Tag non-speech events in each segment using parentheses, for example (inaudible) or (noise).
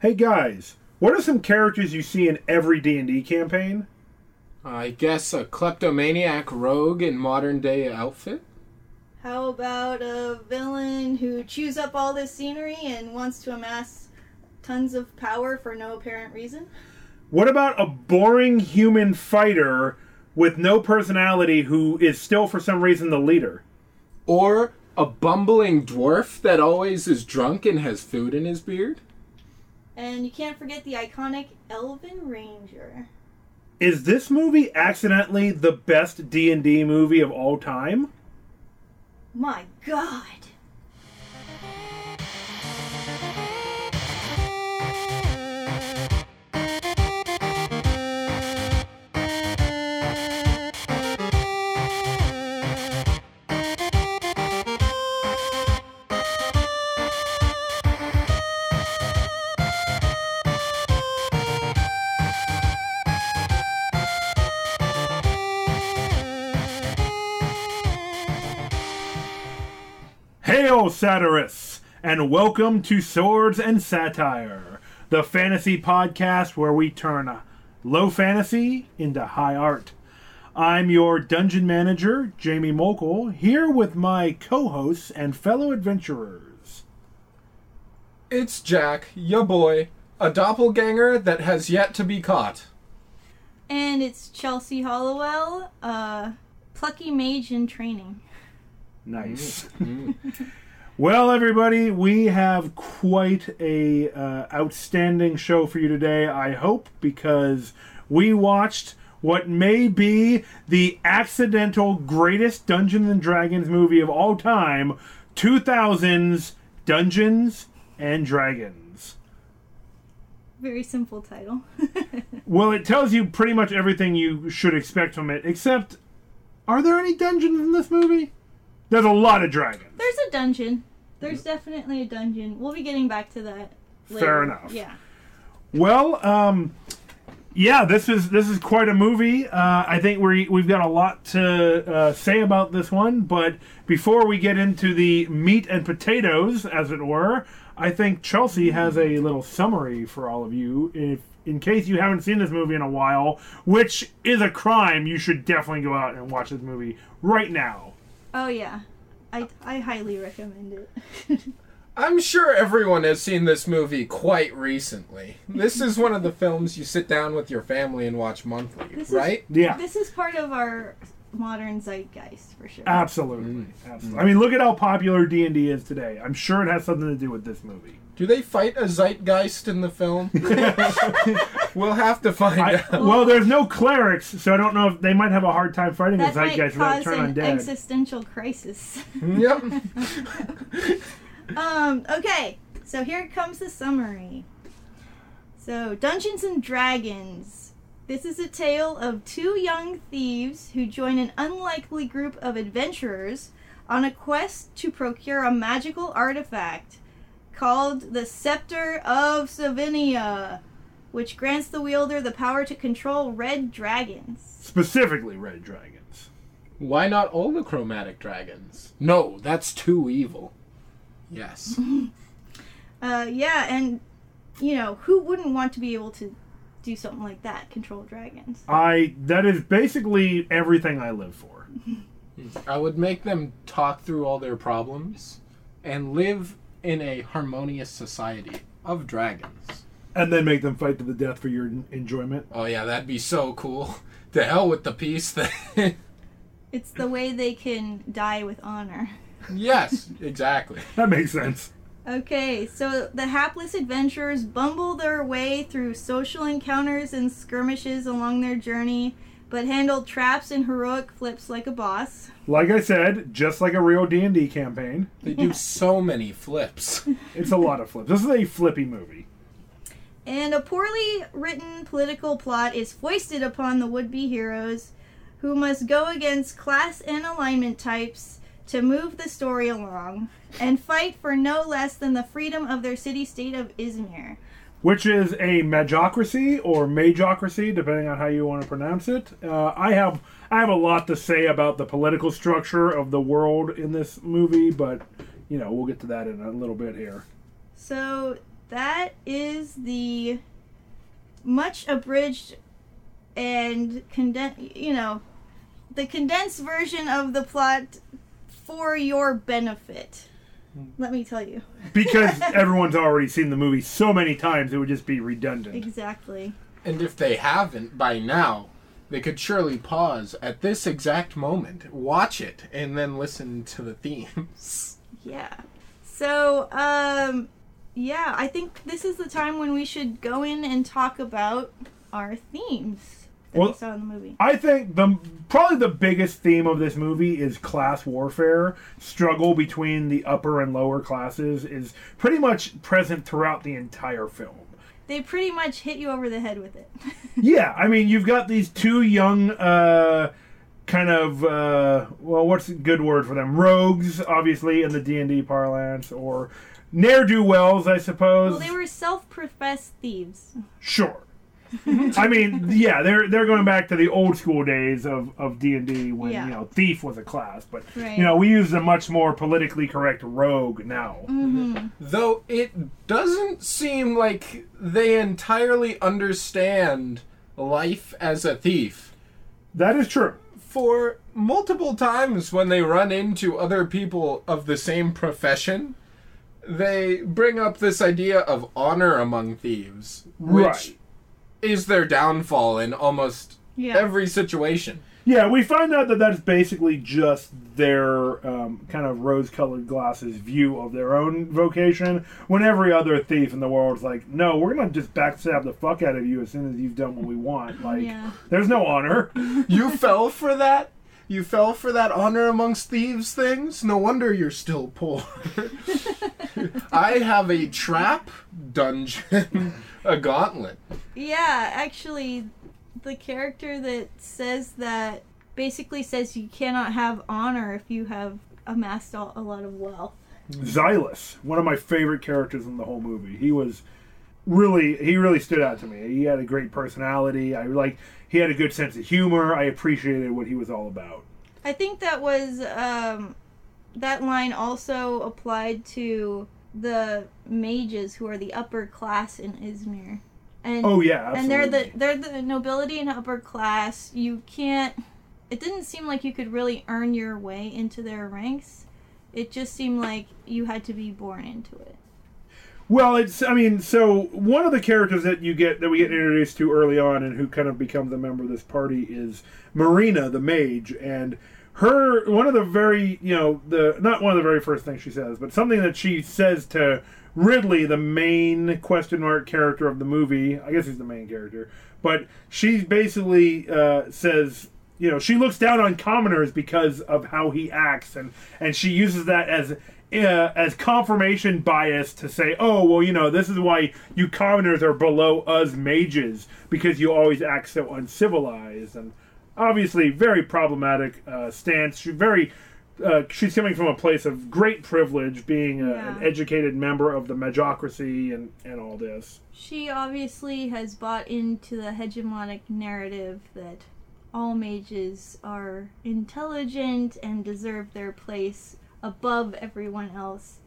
Hey guys, what are some characters you see in every D&D campaign? I guess a kleptomaniac rogue in modern day outfit? How about a villain who chews up all this scenery and wants to amass tons of power for no apparent reason? What about a boring human fighter with no personality who is still for some reason the leader? Or a bumbling dwarf that always is drunk and has food in his beard? And you can't forget the iconic Elven Ranger. Is this movie accidentally the best D&D movie of all time? My god! Satirists, and welcome to Swords and Satire, the fantasy podcast where we turn low fantasy into high art. I'm your dungeon manager, Jamie Mokel, here with my co hosts and fellow adventurers. It's Jack, ya boy, a doppelganger that has yet to be caught. And it's Chelsea Hollowell, uh, plucky mage in training. Nice. (laughs) well, everybody, we have quite a uh, outstanding show for you today. I hope because we watched what may be the accidental greatest Dungeons and Dragons movie of all time, 2000's Dungeons and Dragons. Very simple title. (laughs) Well, it tells you pretty much everything you should expect from it, except are there any dungeons in this movie? There's a lot of dragons. There's a dungeon. There's definitely a dungeon. We'll be getting back to that later. Fair enough. Yeah. Well, um, yeah, this is this is quite a movie. Uh, I think we we've got a lot to uh, say about this one, but before we get into the meat and potatoes, as it were, I think Chelsea has a little summary for all of you. If in case you haven't seen this movie in a while, which is a crime, you should definitely go out and watch this movie right now. Oh yeah. I, I highly recommend it. (laughs) I'm sure everyone has seen this movie quite recently. This is one of the films you sit down with your family and watch monthly, This is- right? Yeah. this is part of our modern zeitgeist for sure. Absolutely, mm. absolutely. Mm. I mean, look at how popular D and D is today. I'm sure it has something to do with this movie. Do they fight a zeitgeist in the film? (laughs) we'll have to find I, out. well, there's no clerics, so I don't know if they might have a hard time fighting that a might zeitgeist without cause turning an undead. existential crisis. Yep. (laughs) Um, okay, so here comes the summary. So, Dungeons and Dragons. This is a tale of two young thieves who join an unlikely group of adventurers on a quest to procure a magical artifact called the Scepter of Savinia, which grants the wielder the power to control red dragons. Specifically, red dragons. Why not all the chromatic dragons? No, that's too evil. Yes. (laughs) Uh, yeah, and you know who wouldn't want to be able to do something like that, control dragons? I that is basically everything I live for. (laughs) I would make them talk through all their problems and live in a harmonious society of dragons. And then make them fight to the death for your en- enjoyment. Oh yeah, that'd be so cool. (laughs) To hell with the peace thing. (laughs) It's the way they can die with honor. yes, (laughs) exactly. That makes sense. Okay, so the hapless adventurers bumble their way through social encounters and skirmishes along their journey, but handle traps and heroic flips like a boss. Like I said, just like a real D and D campaign, They do (laughs) so many flips. it's a lot of flips. This is a flippy movie. And a poorly written political plot is foisted upon the would be heroes, who must go against class and alignment types to move the story along and fight for no less than the freedom of their city state of Izmer. Which is a magocracy or magocracy, depending on how you want to pronounce it. Uh, I have I have a lot to say about the political structure of the world in this movie, but you know we'll get to that in a little bit here. So, that is the much abridged and condensed, you know, the condensed version of the plot for your benefit. Let me tell you. Because (laughs) everyone's already seen the movie so many times, it would just be redundant. Exactly. And if they haven't by now, they could surely pause at this exact moment, watch it, and then listen to the themes. Yeah. So, um, yeah, I think this is the time when we should go in and talk about our themes that Well- we saw in the movie. I think the probably the biggest theme of this movie is class warfare. Struggle between the upper and lower classes is pretty much present throughout the entire film. They pretty much hit you over the head with it. (laughs) Yeah, I mean, you've got these two young, uh, kind of, uh, well, what's a good word for them? Rogues, obviously, in the D and D parlance, or ne'er do wells, I suppose. well, they were self-professed thieves. Sure. I mean, yeah, they're they're going back to the old school days of of D and D when Yeah. you know thief was a class, but Right. you know we use a much more politically correct rogue now. Mm-hmm. Though it doesn't seem like they entirely understand life as a thief. That is true. For multiple times when they run into other people of the same profession, they bring up this idea of honor among thieves, which Right. Is their downfall in almost Yeah. every situation. Yeah, we find out that that's basically just their um, kind of rose-colored glasses view of their own vocation. When every other thief in the world is like, "No, we're gonna just backstab the fuck out of you as soon as you've done what we want." (laughs) Like, Yeah. there's no honor. (laughs) You fell for that? You fell for that honor amongst thieves things? No wonder you're still poor. (laughs) I have a trap dungeon, a gauntlet. Yeah, actually, the character that says that basically says you cannot have honor if you have amassed a, a lot of wealth. Xilus, one of my favorite characters in the whole movie. He was really he really stood out to me. He had a great personality. I like he had a good sense of humor. I appreciated what he was all about. I think that was um, that line also applied to the mages who are the upper class in Izmer. And Oh yeah, and they're the they're the nobility and upper class. You can't. It didn't seem like you could really earn your way into their ranks. It just seemed like you had to be born into it. Well, it's I mean, so one of the characters that you get that we get introduced to early on and who kind of becomes a member of this party is Marina, the mage, and her one of the very you know the not one of the very first things she says, but something that she says to Ridley, the main question mark character of the movie. I guess he's the main character, but she basically uh, says. You know, she looks down on commoners because of how he acts, and, and she uses that as uh, as confirmation bias to say, oh, well, you know, this is why you commoners are below us mages because you always act so uncivilized and obviously very problematic uh, stance. She very. Uh, she's coming from a place of great privilege, being a, Yeah. an educated member of the magocracy and, and all this. She obviously has bought into the hegemonic narrative that all mages are intelligent and deserve their place above everyone else,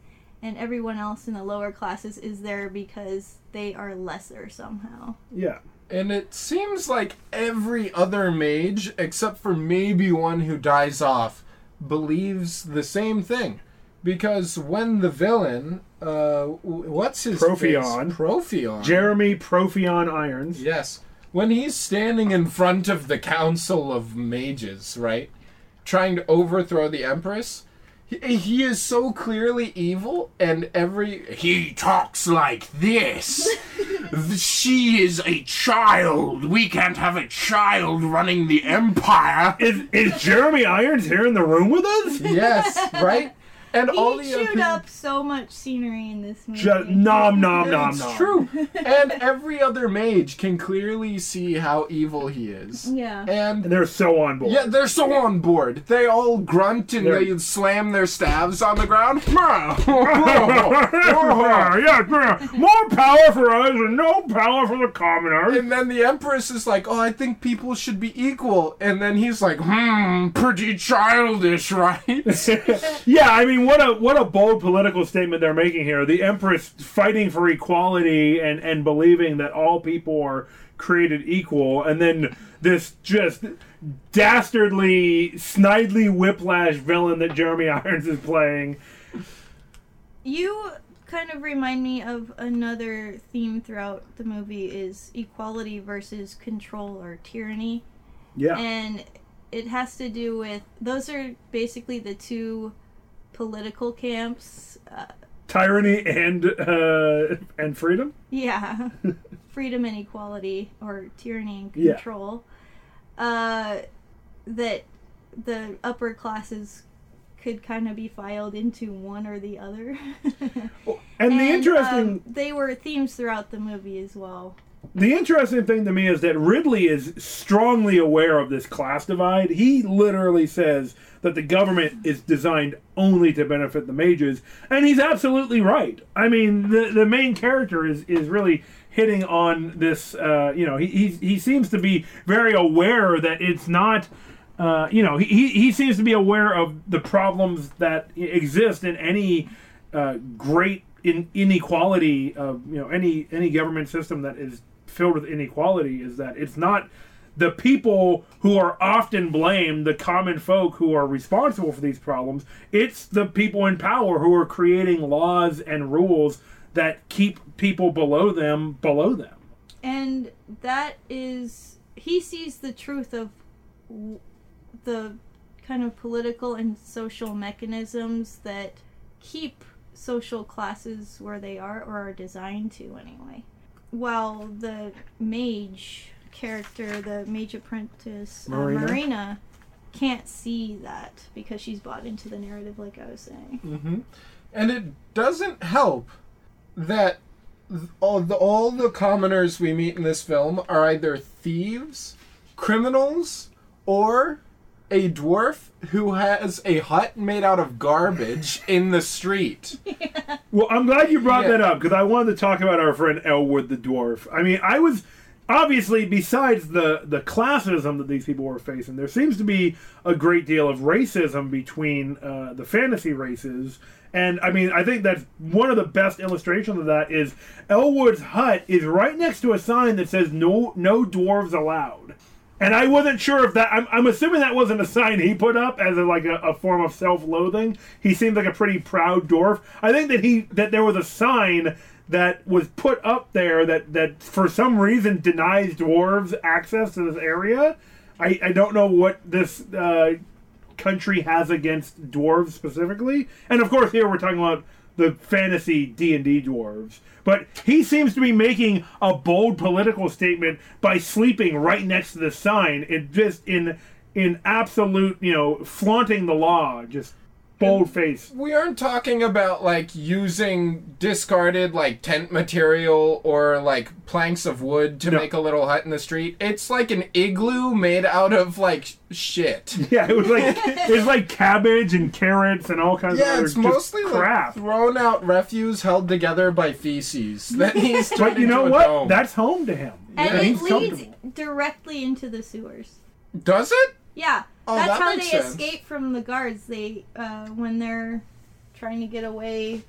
and everyone else in the lower classes is there because they are lesser somehow. Yeah. And it seems like every other mage, except for maybe one who dies off, believes the same thing. Because when the villain, uh, what's his Profion. face? Profion. Jeremy Profion Irons. Yes. When he's standing in front of the Council of Mages, right? Trying to overthrow the Empress, he, he is so clearly evil, and every. He talks like this! (laughs) she is a child! We can't have a child running the Empire! Is, is Jeremy Irons here in the room with us? yes, right? And all He the chewed other- up so much scenery in this movie. Just nom (laughs) nom nom It's nom. true. and (laughs) every other mage can clearly see how evil he is. Yeah. And And they're so on board. Yeah, they're so on board. They all grunt and They're- they slam their staves on the ground. (laughs) yeah, yeah. More power for us and no power for the commoners. and then the Empress is like, "Oh, I think people should be equal." And then he's like, "Hmm, pretty childish, right?" yeah, I mean, mean, what a what a bold political statement they're making here. The Empress fighting for equality and and believing that all people are created equal, and then this just dastardly, snidely whiplash villain that Jeremy (laughs) Irons is playing. You kind of remind me of another theme throughout the movie is equality versus control or tyranny. Yeah, And it has to do with those are basically the two political camps. Uh, tyranny and uh, and freedom. yeah. (laughs) Freedom and equality or tyranny and Yeah. control. Uh, that the upper classes could kind of be filed into one or the other. (laughs) And the interesting um, they were themes throughout the movie as well. The interesting thing to me is that Ridley is strongly aware of this class divide. He literally says that the government is designed only to benefit the mages, and he's absolutely right. I mean, the the main character is is really hitting on this. Uh, you know, he, he he seems to be very aware that it's not. Uh, you know, he, he seems to be aware of the problems that exist in any uh, great in inequality of you know any any government system that is filled with inequality is that it's not the people who are often blamed, the common folk who are responsible for these problems. It's the people in power who are creating laws and rules that keep people below them below them. and that is he sees the truth of the kind of political and social mechanisms that keep social classes where they are or are designed to anyway while the mage character the mage apprentice uh, Marina? marina can't see that because she's bought into the narrative like i was saying hmm And it doesn't help that th- all the, all the commoners we meet in this film are either thieves, criminals, or a dwarf who has a hut made out of garbage in the street. (laughs) Well, I'm glad you brought Yeah. that up because I wanted to talk about our friend Elwood the dwarf. I mean, I was obviously besides the the classism that these people were facing, there seems to be a great deal of racism between uh, the fantasy races. And I mean, I think that one of the best illustrations of that is Elwood's hut is right next to a sign that says "No, no dwarves allowed." And I wasn't sure if that. I'm, I'm assuming that wasn't a sign he put up as a, like a, a form of self-loathing. He seemed like a pretty proud dwarf. I think that he that there was a sign that was put up there that that for some reason denies dwarves access to this area. I, I don't know what this uh, country has against dwarves specifically, and of course here we're talking about the fantasy D and D dwarves. But he seems to be making a bold political statement by sleeping right next to the sign. It just in in absolute you know flaunting the law, just bold face. We aren't talking about like using discarded like tent material or like planks of wood to No. make a little hut in the street. It's like an igloo made out of like shit. (laughs) Yeah, it was like it was like cabbage and carrots and all kinds of Yeah, other it's just mostly crap. like thrown out refuse held together by feces. (laughs) That he's but you know what? dome. That's home to him. and Yeah, it he's leads directly into the sewers Does it? Yeah, Oh, that's that how they sense. escape from the guards. They uh, when they're trying to get away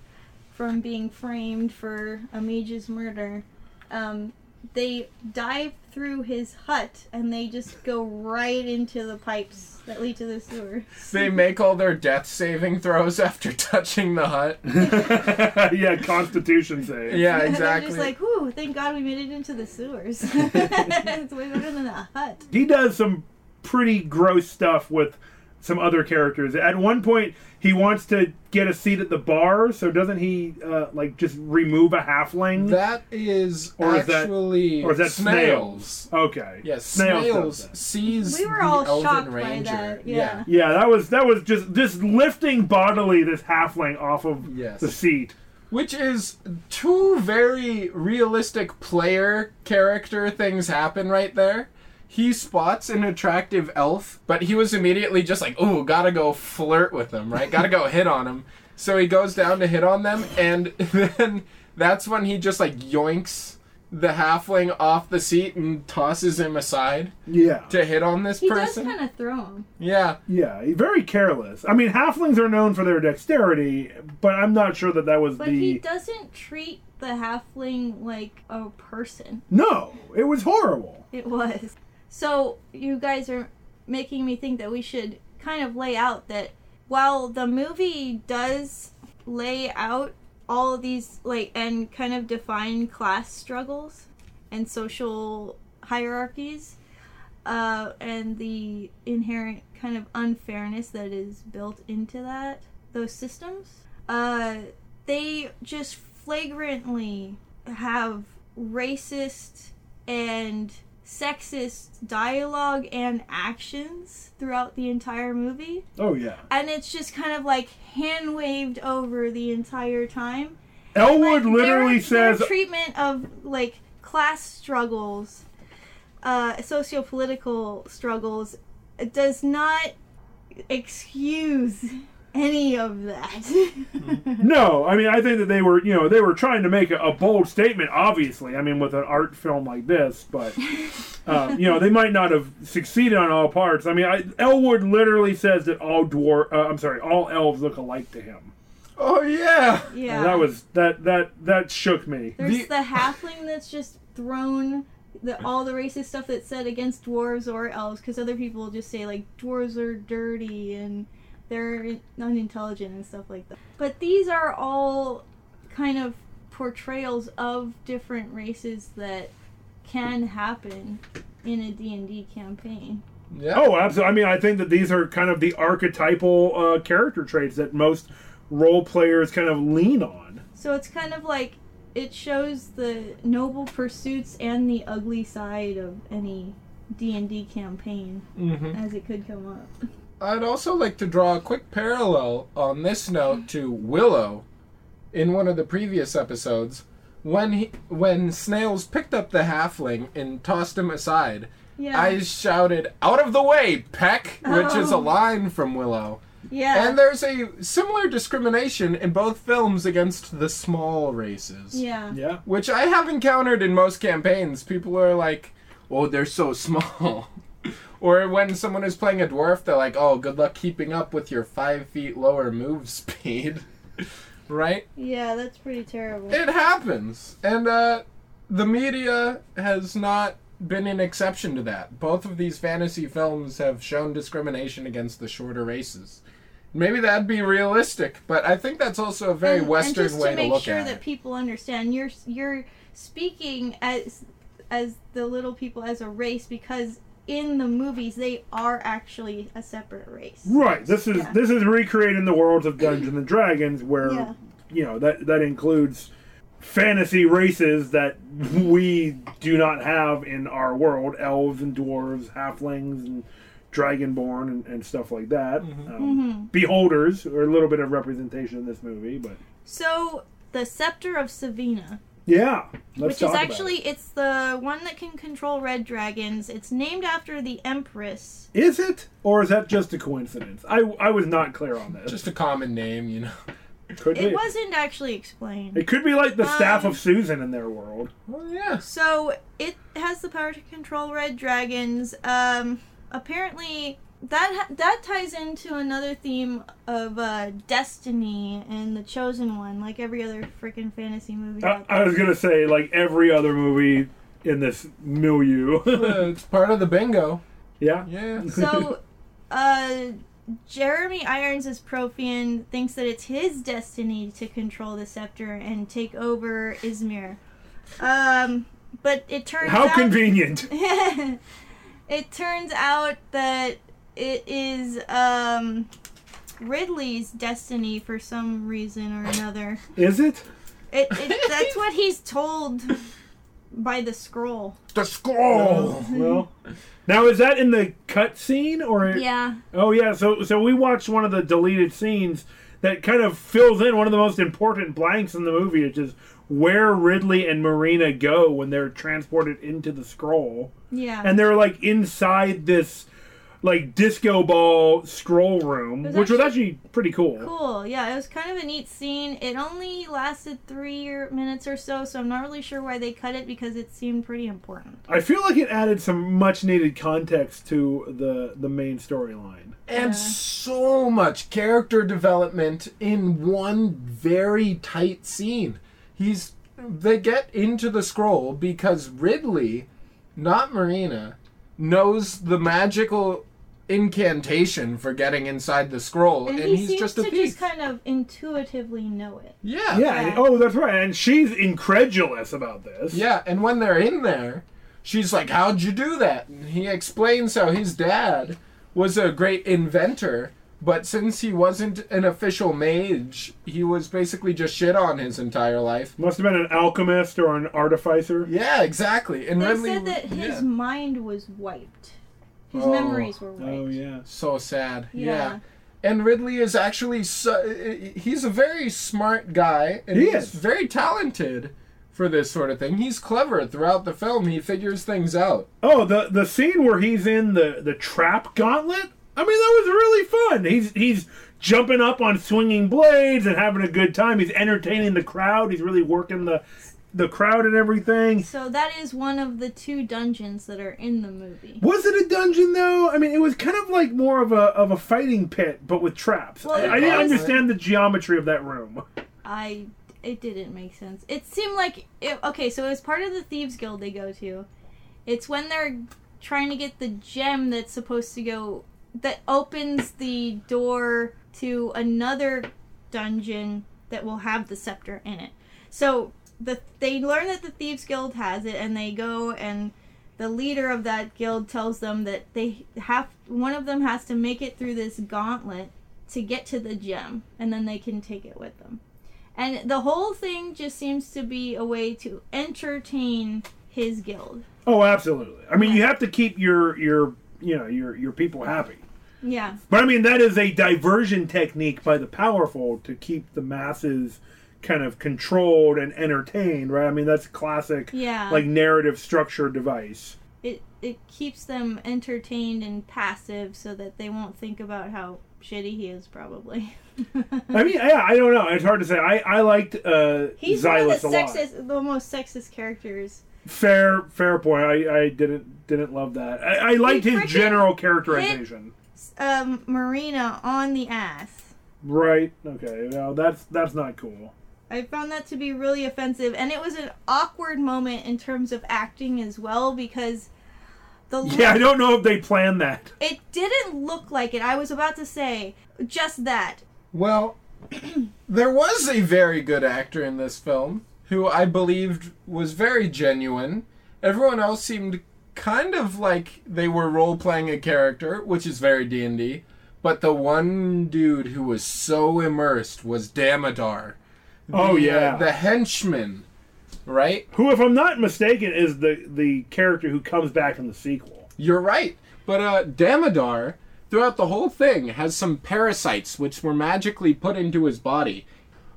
from being framed for a mage's murder, um, they dive through his hut and they just go right into the pipes that lead to the sewer. (laughs) They make all their death saving throws after (laughs) touching the hut. (laughs) yeah, Constitution save. Yeah, And exactly. they're just like, "Whew, thank God we made it into the sewers. it's way better than a hut." he does some pretty gross stuff with some other characters. At one point, he wants to get a seat at the bar, so doesn't he uh, like just remove a halfling? that is Or is that- actually or is that snails. okay, Yes, Snails does snails sees We were the all Elven shocked by Ranger. that, yeah. Yeah, that was that was just just lifting bodily this halfling off of Yes. the seat. Which is two very realistic player character things happen right there. He spots an attractive elf, but he was immediately just like, "Ooh, gotta go flirt with him, right? Gotta go hit on him." So he goes down to hit on them, and (laughs) then that's when he just like yoinks the halfling off the seat and tosses him aside Yeah. to hit on this person. He does kind of throw him. Yeah. Yeah, very careless. I mean, halflings are known for their dexterity, but I'm not sure that that was But the. he doesn't treat the halfling like a person. No, it was horrible. It was. So you guys are making me think that we should kind of lay out that while the movie does lay out all these like and kind of define class struggles and social hierarchies uh, and the inherent kind of unfairness that is built into that those systems uh, they just flagrantly have racist and sexist dialogue and actions throughout the entire movie. Oh yeah. and it's just kind of like hand waved over the entire time. Elwood like, literally their, says, their treatment of like class struggles, uh, socio-political struggles, does not excuse any of that. (laughs) "No." I mean, I think that they were, you know, they were trying to make a, a bold statement. Obviously, I mean, with an art film like this, but (laughs) um, you know, they might not have succeeded on all parts. I mean, I, Elwood literally says that all dwarf, uh, I'm sorry, all elves look alike to him. Oh yeah. yeah, And that was that that that shook me. There's The- the halfling that's just thrown the all the racist stuff that's said against dwarves or elves because other people just say like dwarves are dirty and they're unintelligent and stuff like that. But these are all kind of portrayals of different races that can happen in a D&D campaign. Yeah. Oh, absolutely. I mean, I think that these are kind of the archetypal uh, character traits that most role players kind of lean on. So it's kind of like it shows the noble pursuits and the ugly side of any D&D campaign hmm as it could come up. I'd also like to draw a quick parallel on this note to Willow in one of the previous episodes when he when Snails picked up the halfling and tossed him aside. Yeah. I shouted, "Out of the way, Peck!" which is a Oh. line from Willow. yeah. And there's a similar discrimination in both films against the small races. yeah. Yeah. Which I have encountered in most campaigns. People are like, oh, they're so (laughs) small. Or when someone is playing a dwarf, they're like, oh, good luck keeping up with your five feet lower move (laughs) speed. right? Yeah, that's pretty terrible. It happens. And uh, the media has not been an exception to that. Both of these fantasy films have shown discrimination against the shorter races. Maybe that'd be realistic, but I think that's also a very and, Western and just way to to, make look sure at that it. people understand, you're you're speaking as as the little people as a race because in the movies they are actually a separate race. Right. This is Yeah. this is recreating the worlds of Dungeons and (clears throat) Dragons, where Yeah. you know that that includes fantasy races that we do not have in our world: elves and dwarves, halflings and dragonborn and, and stuff like that. Mm-hmm. Um, Beholders are a little bit of representation in this movie, but So the scepter of Savina, yeah, let's which talk is about actually it. it's the one that can control red dragons. It's named after the empress. Is it, or is that just a coincidence? I I was not clear on this. Just a common name, you know. (laughs) could It be. wasn't actually explained. It could be like the staff Um, of Susan in their world. Well, yeah. So it has the power to control red dragons. Um, apparently that that ties into another theme of uh, destiny and the chosen one, like every other freaking fantasy movie. I, out there. I was gonna say like every other movie in this milieu. Uh, it's part of the bingo. yeah. Yeah. so, (laughs) uh, Jeremy Irons as Profion thinks that it's his destiny to control the scepter and take over Izmer. Um, but it turns out How out convenient. (laughs) it turns out that it is um, Ridley's destiny for some reason or another. Is it? It, it (laughs) that's what he's told by the scroll. The scroll. Well, now is that in the cut scene or? Yeah. Oh yeah. So so we watched one of the deleted scenes that kind of fills in one of the most important blanks in the movie, which is where Ridley and Marina go when they're transported into the scroll. Yeah. and they're like inside this like disco ball scroll room, was which was actually- actually pretty cool. Cool. Yeah, it was kind of a neat scene. It only lasted three minutes or so, so I'm not really sure why they cut it because it seemed pretty important. I feel like it added some much needed context to the the main storyline. and Yeah. so much character development in one very tight scene. He's they get into the scroll because Ridley, not Marina, knows the magical incantation for getting inside the scroll, And, and, he he's seems just a to thief. just kind of intuitively know it. yeah, Yeah. and- oh, that's right. And she's incredulous about this. Yeah, and when they're in there, she's like, How'd you do that? And he explains how his dad was a great inventor, but since he wasn't an official mage, he was basically just shit on his entire life. Must have been an alchemist or an artificer. Yeah, exactly. And They Ridley, said that his yeah. mind was wiped. His Oh. memories were oh, wiped. Oh yeah. so sad. Yeah. Yeah. And Ridley is actually so, he's a very smart guy and He he's is. very talented for this sort of thing. He's clever throughout the film. He figures things out. Oh, the the scene where he's in the the trap gauntlet. I mean, that was really fun. He's he's jumping up on swinging blades and having a good time. He's entertaining the crowd. He's really working the the crowd and everything. So that is one of the two dungeons that are in the movie. Was it a dungeon though? I mean, it was kind of like more of a of a fighting pit, but with traps. Well, I, I didn't understand the geometry of that room. I it didn't make sense. It seemed like it, okay, so it was part of the thieves guild they go to. It's when they're trying to get the gem that's supposed to go that opens the door to another dungeon that will have the scepter in it. So the they learn that the thieves guild has it and they go and the leader of that guild tells them that they have one of them has to make it through this gauntlet to get to the gem and then they can take it with them. And the whole thing just seems to be a way to entertain his guild. Oh, absolutely. I mean, you have to keep your your you know your your people happy. Yeah. But I mean, that is a diversion technique by the powerful to keep the masses kind of controlled and entertained, right? I mean, that's classic, Yeah. like narrative structure device. it it keeps them entertained and passive so that they won't think about how shitty he is probably. I mean, yeah, I don't know. It's hard to say. I I liked uh, He's Xilus one of the sexist the most sexist characters. Fair, fair point. I, I didn't didn't love that. I, I liked his general characterization. Um Marina on the ass. Right. Okay. Well, that's that's not cool. I found that to be really offensive, and it was an awkward moment in terms of acting as well because the Yeah, I don't know if they planned that. it didn't look like it. I was about to say just that. Well, (clears throat) there was a very good actor in this film who I believed was very genuine. Everyone else seemed kind of like they were role playing a character, which is very D and D. But the one dude who was so immersed was Damodar. Oh, The, uh, yeah. the henchman, right? Who, if I'm not mistaken, is the the character who comes back in the sequel. You're right. But uh, Damodar, throughout the whole thing, has some parasites which were magically put into his body.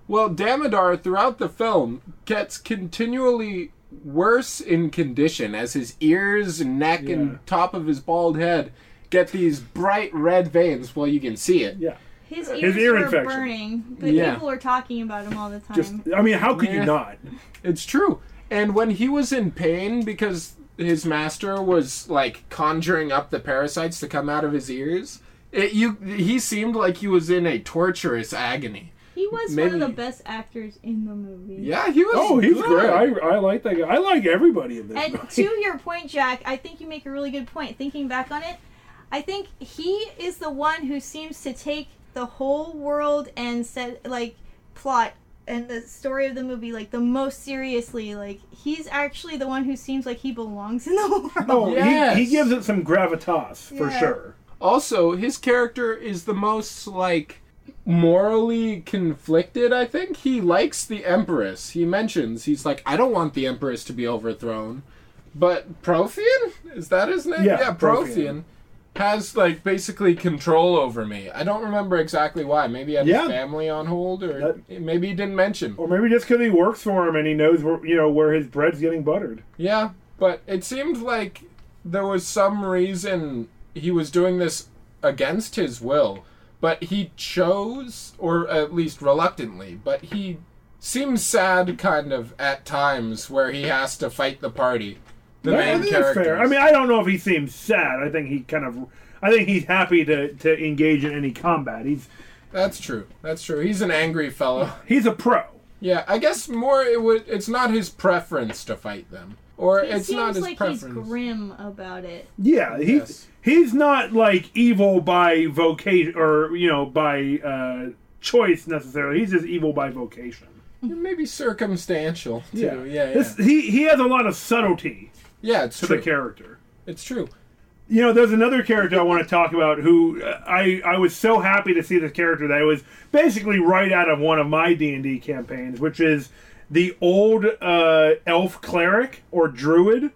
Well, Damodar, throughout the film, gets continually worse in condition as his ears neck Yeah. and top of his bald head get these bright red veins. Well, you can see it. Yeah. His ears ear were infection. burning, but Yeah. people were talking about him all the time. Just, I mean, how could you Yeah. not? It's true. And when he was in pain because his master was like conjuring up the parasites to come out of his ears, it, you he seemed like he was in a torturous agony. he was one of maybe- the best actors in the movie. Yeah, he was. Oh, he's good. great. I, I like that guy. I like everybody in this. And movie. to your point, Jack, I think you make a really good point. Thinking back on it, I think he is the one who seems to take the whole world and set like plot and the story of the movie like the most seriously. Like he's actually the one who seems like he belongs in the (laughs) world. oh, Yes. he, he gives it some gravitas for Yeah. sure. Also, his character is the most like morally conflicted. I think he likes the Empress. He mentions he's like, I don't want the Empress to be overthrown, but Prothean is that his name? Yeah, Prothean. Prothean. Has like basically control over me. I don't remember exactly why. Maybe he had Yeah. his family on hold, or maybe he didn't mention. Or maybe just because he works for him and he knows where you know where his bread's getting buttered. Yeah, but it seemed like there was some reason he was doing this against his will, but he chose, or at least reluctantly, but he seems sad kind of at times where he has to fight the party. The I main think character. I mean, I don't know if he seems sad. I think he kind of, I think he's happy to, to engage in any combat. He's That's true. That's true. He's an angry fellow. he's a pro. Yeah, I guess more it would. It's not his preference to fight them, or He it's seems not his like preference. he's grim about it. Yeah, he's Yes. he's not like evil by vocation or you know by uh, choice necessarily. He's just evil by vocation. Maybe circumstantial too. Yeah, yeah, This, he he has a lot of subtlety yeah. It's to true. the character. It's true. You know, there's another character I want to talk about who uh, I I was so happy to see this character that was basically right out of one of my D and D campaigns, which is the old uh, elf cleric or druid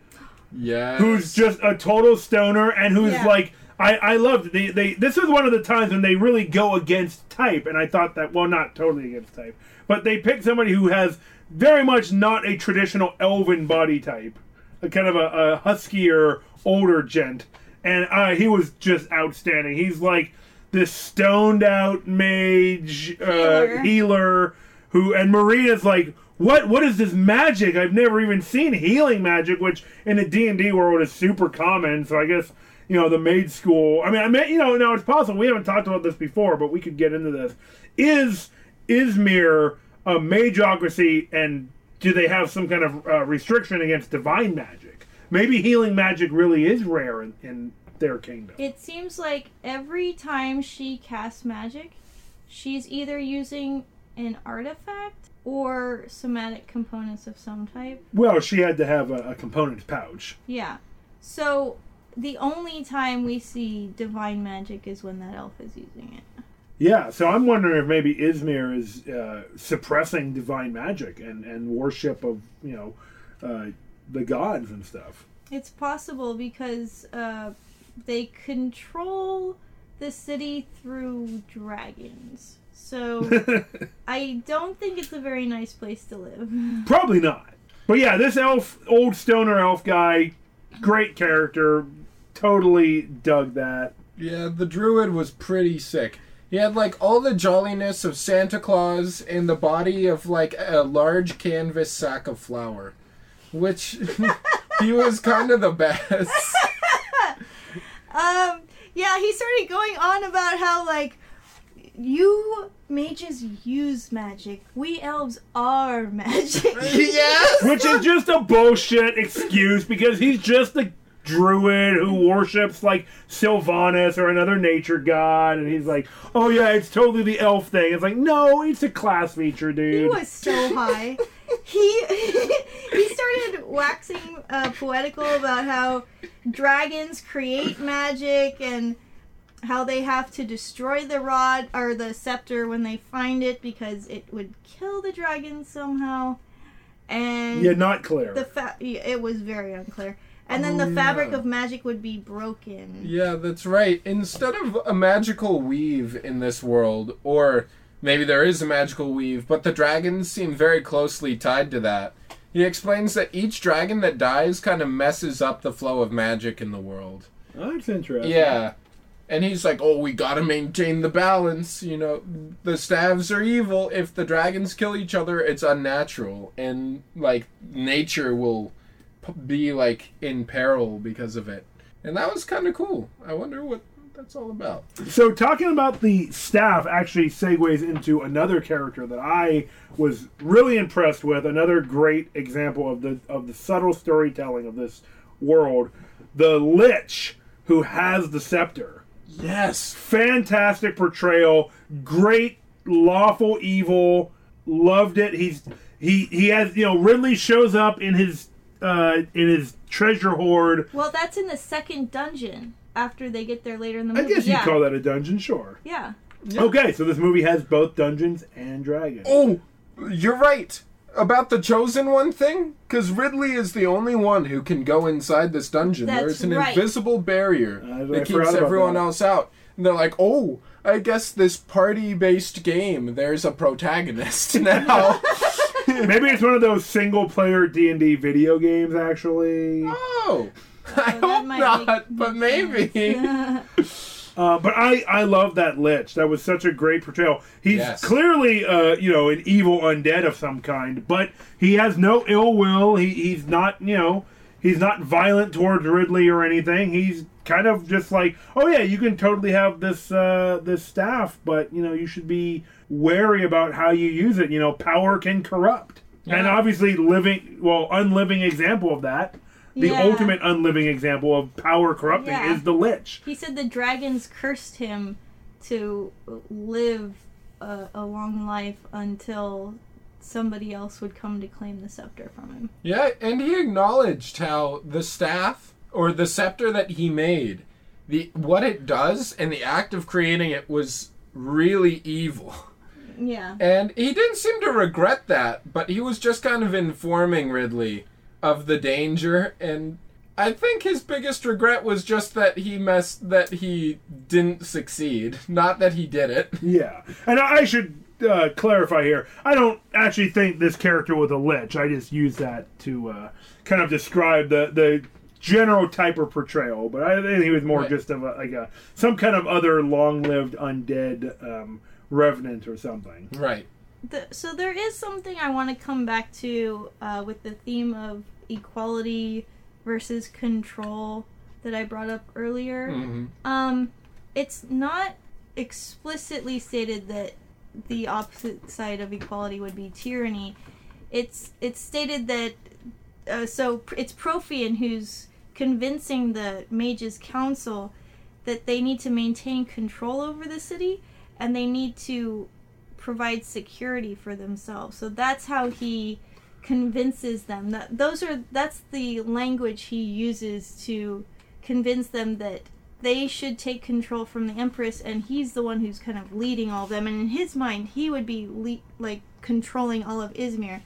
Yeah. who's just a total stoner and who's Yeah. like I, I loved they, they this is one of the times when they really go against type and I thought that well not totally against type but they pick somebody who has very much not a traditional elven body type a kind of a, a huskier older gent and uh, he was just outstanding he's like this stoned out mage uh, Healer. healer who and Maria's like what what is this magic? I've never even seen healing magic, which in the D and D world is super common. So I guess you know the maid school. I mean, I mean, you know, now it's possible we haven't talked about this before, but we could get into this. Is Izmer a mageocracy, and do they have some kind of uh, restriction against divine magic? Maybe healing magic really is rare in, in their kingdom. It seems like every time she casts magic, she's either using an artifact or somatic components of some type. Well, she had to have a, a component pouch. Yeah. So the only time we see divine magic is when that elf is using it. Yeah, so I'm wondering if maybe Izmer is uh, suppressing divine magic and, and worship of you know uh, the gods and stuff. It's possible because uh, they control the city through dragons. So (laughs) I don't think it's a very nice place to live. (laughs) Probably not. But yeah, this elf, old stoner elf guy, great character. Totally dug that. Yeah, the druid was pretty sick. He had like all the jolliness of Santa Claus in the body of like a large canvas sack of flour, which (laughs) he was kind of the best. (laughs) Um, yeah, he started going on about how like you mages use magic. We elves are (laughs) magic. yes. Which is just a bullshit excuse because he's just a druid who worships like Silvanus or another nature god, and he's like, "Oh yeah, it's totally the elf thing." It's like, no, it's a class feature, dude. He was so (laughs) high. he (laughs) he started waxing uh, poetical about how dragons create magic and how they have to destroy the rod or the scepter when they find it because it would kill the dragon somehow. And yeah, not clear. the fa- yeah, it was very unclear. And then Oh, the fabric oh, yeah. of magic would be broken. Yeah, that's right. Instead of a magical weave in this world, or maybe there is a magical weave, but the dragons seem very closely tied to that. He explains that each dragon that dies kind of messes up the flow of magic in the world. Oh, that's interesting. Yeah. And he's like, oh, we gotta maintain the balance. You know, the staves are evil. If the dragons kill each other, it's unnatural. And, like, nature will p- be, like, in peril because of it. And that was kind of cool. I wonder what that's all about. So talking about the staff actually segues into another character that I was really impressed with. Another great example of the of the subtle storytelling of this world. The Lich who has the scepter. Yes. Fantastic portrayal. Great lawful evil. Loved it. He's he he has you know Ridley shows up in his uh in his treasure hoard. Well, that's in the second dungeon after they get there later in the movie. I guess you yeah. call that a dungeon, sure. Yeah. Okay, so this movie has both dungeons and dragons. Oh, you're right. About the chosen one thing? Because Ridley is the only one who can go inside this dungeon. That's There's an right. invisible barrier I- I that forgot keeps everyone that. else out. And they're like, oh, I guess this party based game, there's a protagonist (laughs) now. (laughs) Maybe it's one of those single player D and D video games. Actually, oh, I hope not, but maybe. (laughs) Uh, but I, I love that Lich. That was such a great portrayal. He's Yes. clearly, uh, you know, an evil undead of some kind, but he has no ill will. He, he's not, you know, he's not violent towards Ridley or anything. He's kind of just like, oh yeah, you can totally have this uh, this staff, but you know, you should be wary about how you use it. You know, power can corrupt, and obviously, living, well, unliving example of that. The Yeah. ultimate unliving example of power corrupting Yeah. is the Lich. he said the dragons cursed him to live a, a long life until somebody else would come to claim the scepter from him. Yeah, and he acknowledged how the staff or the scepter that he made, the what it does and the act of creating it was really evil. Yeah. And he didn't seem to regret that, but he was just kind of informing Ridley of the danger and I think his biggest regret was just that he messed that he didn't succeed, not that he did it. (laughs) Yeah, and I I should uh, clarify here. I don't actually think this character was a lich. I just use that to uh, kind of describe the the general type of portrayal. But I think he was more Right. just of a, like a some kind of other long-lived undead um, revenant or something. Right. The, so there is something I want to come back to uh, with the theme of equality versus control that I brought up earlier. hmm Um, it's not explicitly stated that the opposite side of equality would be tyranny. It's it's stated that uh, so pr- it's Profion who's convincing the mages council that they need to maintain control over the city and they need to provide security for themselves. So that's how he convinces them that those are that's the language he uses to convince them that they should take control from the empress and he's the one who's kind of leading all of them and in his mind he would be le- like controlling all of Izmer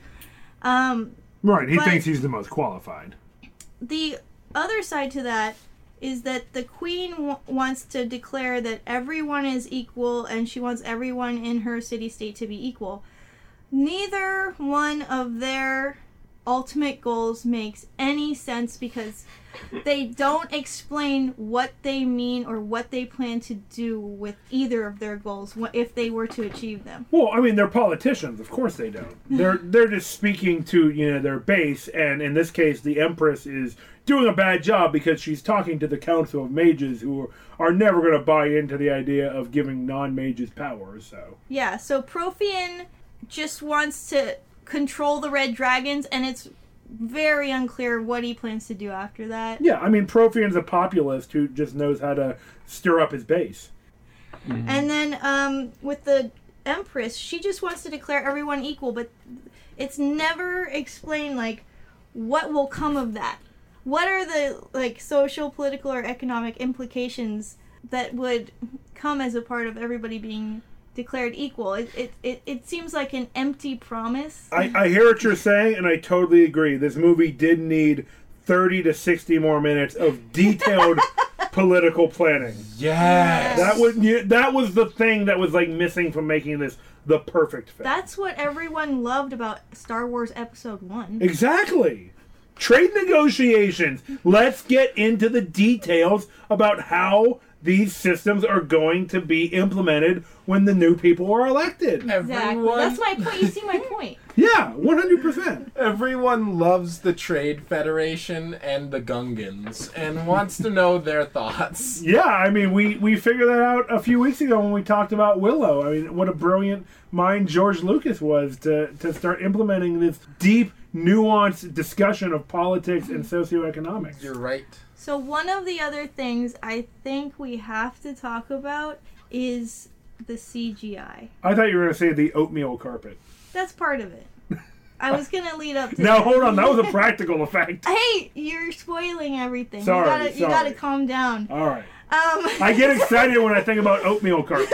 um, Right. He thinks he's the most qualified. the other side to that is that the queen w- wants to declare that everyone is equal and she wants everyone in her city state to be equal. Neither one of their ultimate goals makes any sense because they don't explain what they mean or what they plan to do with either of their goals if they were to achieve them. Well, I mean, they're politicians. Of course, they don't. They're they're just speaking to you know their base, and in this case, the Empress is doing a bad job because she's talking to the Council of Mages, who are never going to buy into the idea of giving non-mages power, So Yeah, so Profion just wants to control the red dragons, and it's very unclear what he plans to do after that. yeah, I mean, Profion's a populist who just knows how to stir up his base. And then um, with the Empress, she just wants to declare everyone equal, but it's never explained like what will come of that. What are the like social, political, or economic implications that would come as a part of everybody being declared equal? It it, it, it seems like an empty promise. I, I hear what you're saying, and I totally agree. This movie did need 30 to 60 more minutes of detailed (laughs) political planning. Yes. That was yeah, that was the thing that was like missing from making this the perfect film. That's what everyone loved about Star Wars Episode 1. exactly. Trade negotiations. Let's get into the details about how these systems are going to be implemented when the new people are elected. Exactly. Everyone, That's my point. You see my point. (laughs) Yeah, 100%. everyone loves the Trade Federation and the Gungans and wants to know their thoughts. Yeah, I mean, we, we figured that out a few weeks ago when we talked about Willow. I mean, what a brilliant mind George Lucas was to, to start implementing this deep, nuanced discussion of politics and socioeconomics. You're right. So, one of the other things I think we have to talk about is the CGI. I thought you were going to say the oatmeal carpet. That's part of it. I was going to lead up to (laughs) Now, that. hold on, that was a practical effect. (laughs) Hey, you're spoiling everything. Sorry, you gotta, you gotta calm down. All right. Um, I get (laughs) excited when I think about oatmeal carpet.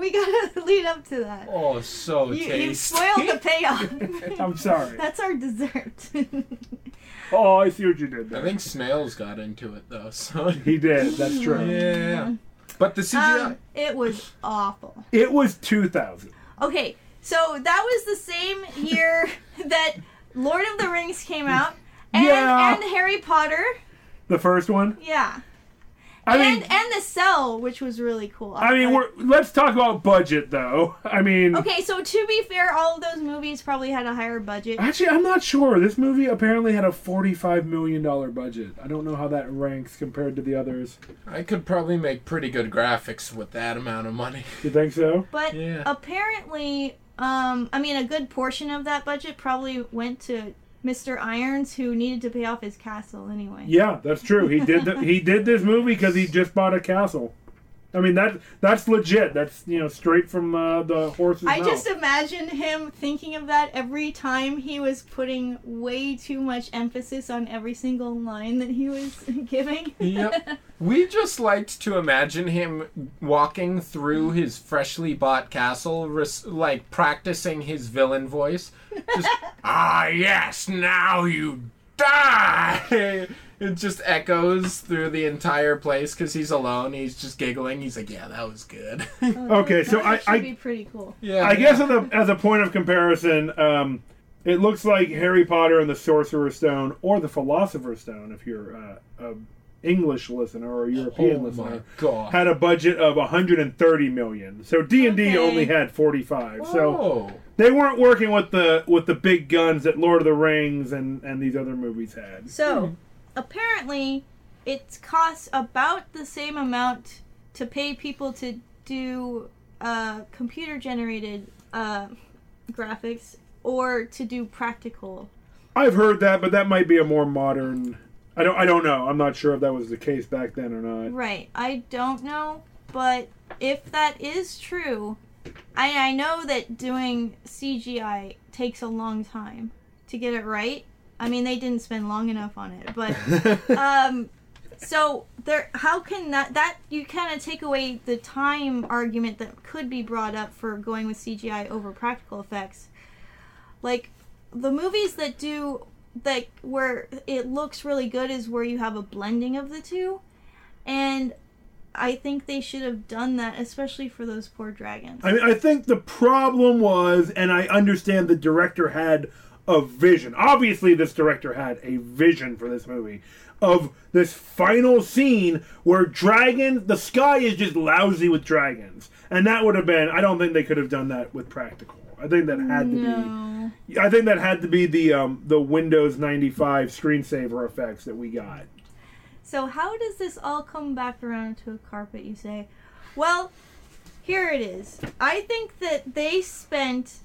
We gotta (laughs) lead up to that. Oh, so You, you spoiled the payoff. (laughs) I'm sorry. That's our dessert. (laughs) Oh, I see what you did there. I think Snails got into it though, so He did. That's true. yeah. But the CGI. um, it was awful. It was 2000. Okay, so that was the same year that Lord of the Rings came out, And, Yeah. and Harry Potter. The first one. Yeah. I and mean, and the cell, which was really cool. I mean, we're let's talk about budget though. (laughs) I mean, okay. So to be fair, all of those movies probably had a higher budget. actually, I'm not sure. This movie apparently had a 45 million dollar budget. I don't know how that ranks compared to the others. I could probably make pretty good graphics with that amount of money. (laughs) You think so? But Yeah. apparently, um, I mean, a good portion of that budget probably went to Mr. Irons, who needed to pay off his castle anyway. Yeah, that's true. He did the, he did this movie because he just bought a castle. I mean that that's legit. That's you know straight from uh, the horse's I mouth. just imagine him thinking of that every time he was putting way too much emphasis on every single line that he was (laughs) giving. Yep. (laughs) We just liked to imagine him walking through his freshly bought castle, res- like practicing his villain voice. Just, (laughs) ah, yes, now you die! It just echoes through the entire place because he's alone. He's just giggling. He's like, yeah, that was good. (laughs) Okay, so that I- would I- be pretty cool. yeah. I guess as a, as a point of comparison, um, it looks like Harry Potter and the Sorcerer's Stone or the Philosopher's Stone, if you're uh, a English listener or a European Oh my listener, god. had a budget of 130 million. So D and D only had 45. So oh. they weren't working with the with the big guns that Lord of the Rings and and these other movies had. So, apparently, it costs about the same amount to pay people to do uh, computer generated uh, graphics or to do practical. I've heard that, but that might be a more modern. I don't. I don't know. I'm not sure if that was the case back then or not. Right. I don't know, but if that is true, I, I know that doing CGI takes a long time to get it right. I mean, they didn't spend long enough on it, but (laughs) um, so there. How can that that you kind of take away the time argument that could be brought up for going with CGI over practical effects? Like the movies that do that where it looks really good is where you have a blending of the two, and I think they should have done that, especially for those poor dragons. I mean, I think the problem was, and I understand the director had a vision. Obviously, this director had a vision for this movie of this final scene where dragon, the sky is just lousy with dragons, and that would have been. I don't think they could have done that with practical. I think that had to no. be. I think that had to be the um, the Windows ninety five screensaver effects that we got. So how does this all come back around to a carpet, you say? Well, here it is. I think that they spent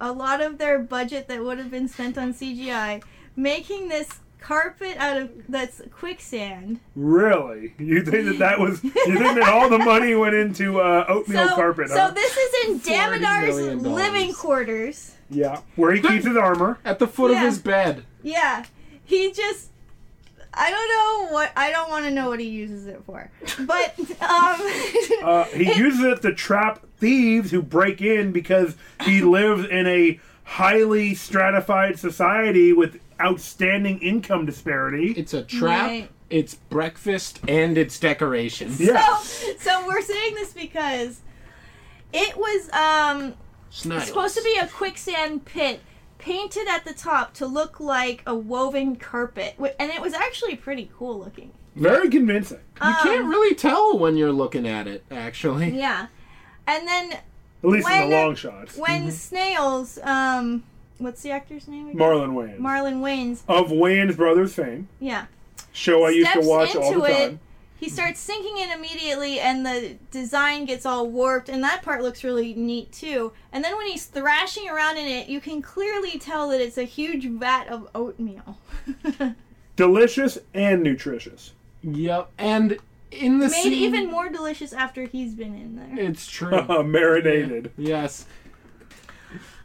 a lot of their budget that would have been spent on CGI making this carpet out of that's quicksand. Really, you think that that was? You think that all the money went into uh, oatmeal So, carpet? so huh? this is in $40 Damodar's living quarters. yeah, where he keeps his armor. At the foot Yeah. of his bed. Yeah, he just. I don't know what I don't want to know what he uses it for, but um, (laughs) Uh, he uses it to trap thieves who break in because he (laughs) lives in a highly stratified society with outstanding income disparity. It's a trap, Right. it's breakfast, and it's decoration. Yeah. So, so we're saying this because it was um Snails. supposed to be a quicksand pit painted at the top to look like a woven carpet, and it was actually pretty cool looking. Very convincing. You can't Um, really tell when you're looking at it, actually. Yeah, and then At least in when- the long shots. when Snails, um, what's the actor's name? Again? Marlon Wayans. Marlon Wayans. of Wayans Brothers fame. Yeah, Show I used to watch all into the it. Time. He starts sinking in immediately, and the design gets all warped, and that part looks really neat too. And then when he's thrashing around in it, you can clearly tell that it's a huge vat of oatmeal. (laughs) Delicious and nutritious. Yep. And in the Made scene, even more delicious after he's been in there. It's true. Uh, (laughs) marinated. yes.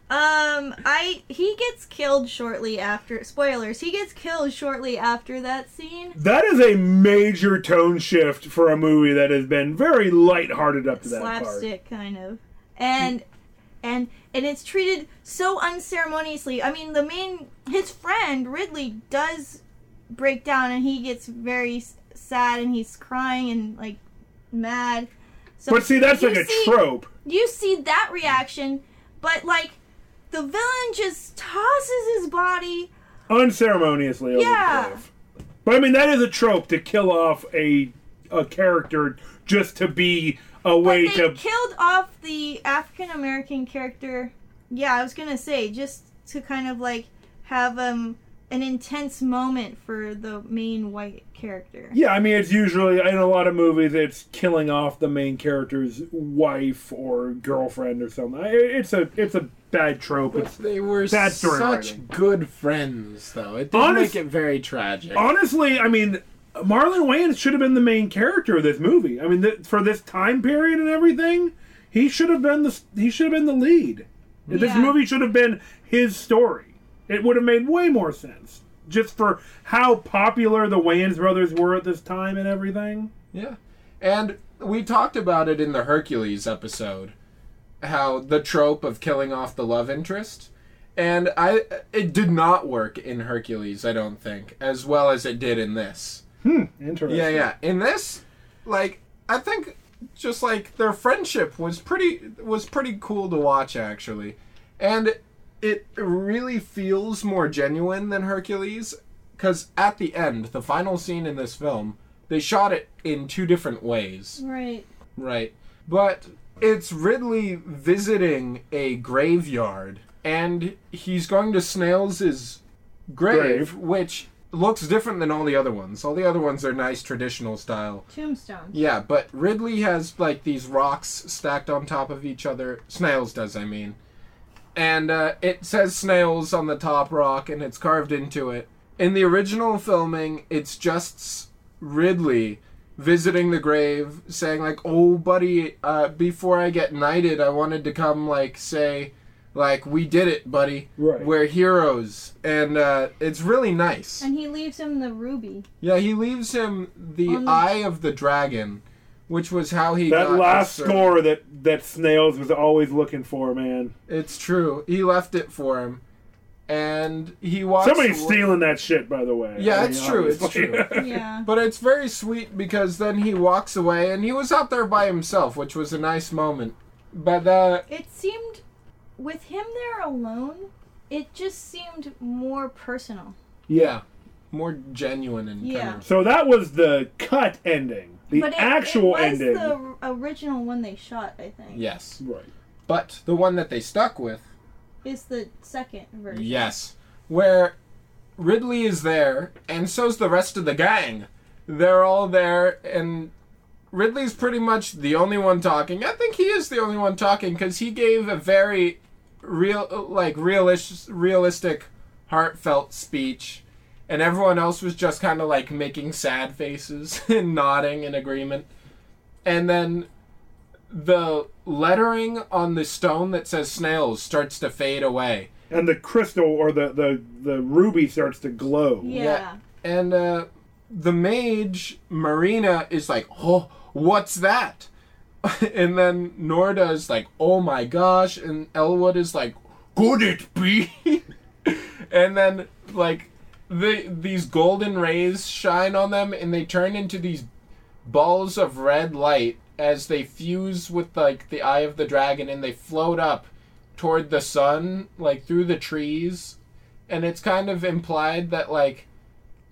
Um, I he gets killed shortly after. Spoilers: He gets killed shortly after that scene. That is a major tone shift for a movie that has been very lighthearted up to that part. slapstick kind of and and and it's treated so unceremoniously i mean the main his friend ridley does break down and he gets very sad and he's crying and like mad so But see, that's like a see- trope. you see that reaction but like the villain just tosses his body unceremoniously over Yeah. the cliff. But I mean, that is a trope to kill off a a character just to be a way But they to. killed off the African American character. Yeah, I was gonna say just to kind of like have um an intense moment for the main white character. Yeah, I mean, it's usually in a lot of movies, it's killing off the main character's wife or girlfriend or something. It's a it's a bad trope. But It's they were Bad such writing. good friends, though. It did Honest- make it very tragic. honestly, I mean, Marlon Wayans should have been the main character of this movie. I mean, th- for this time period and everything, he should have been the he should have been the lead. This movie should have been his story. It would have made way more sense just for how popular the Wayans brothers were at this time and everything. Yeah. And we talked about it in the Hercules episode. How the trope of killing off the love interest. And I it did not work in Hercules, I don't think, as well as it did in this. Hmm, interesting. Yeah, yeah. In this, like I think just like their friendship was pretty was pretty cool to watch actually. And it really feels more genuine than Hercules cuz at the end, the final scene in this film, they shot it in two different ways. Right. Right. But it's Ridley visiting a graveyard and he's going to Snails' grave, Grave. which looks different than all the other ones. All the other ones are nice traditional style. Tombstone. Yeah, but Ridley has like these rocks stacked on top of each other. Snails does, I mean. And uh, it says snails on the top rock and it's carved into it. In the original filming, it's just Ridley visiting the grave saying like, "Oh buddy, uh, before I get knighted, I wanted to come like say like we did it, buddy. Right. We're heroes." And uh, it's really nice. And he leaves him the ruby. Yeah, he leaves him the the- Eye of the Dragon, which was how he That got last score that that Snails was always looking for, man. It's true. He left it for him, and he walks. Somebody's away- stealing that shit, by the way. Yeah, I it's mean, true. It's true. (laughs) Yeah. But it's very sweet because then he walks away, and he was out there by himself, which was a nice moment. But uh, It seemed, with him there alone, it just seemed more personal. yeah, more genuine and Yeah. kind of. So that was the cut ending. The but it, actual it was ending. the original one they shot, I think. Yes, Right. but the one that they stuck with Is the second version. Yes. Where Ridley is there, and so's the rest of the gang. They're all there, and Ridley's pretty much the only one talking. I think he is the only one talking because he gave a very real, like realis- realistic, heartfelt speech, and everyone else was just kind of like making sad faces (laughs) and nodding in agreement. And then the lettering on the stone that says snails starts to fade away. And the crystal or the, the, the ruby starts to glow. Yeah. Yeah. And uh, the mage, Marina, is like, oh, what's that? (laughs) and then Norda is like, oh my gosh. And Elwood is like, could it be? (laughs) and then, like, the, these golden rays shine on them and they turn into these balls of red light as they fuse with, like, the eye of the dragon and they float up toward the sun, like, through the trees. And it's kind of implied that, like,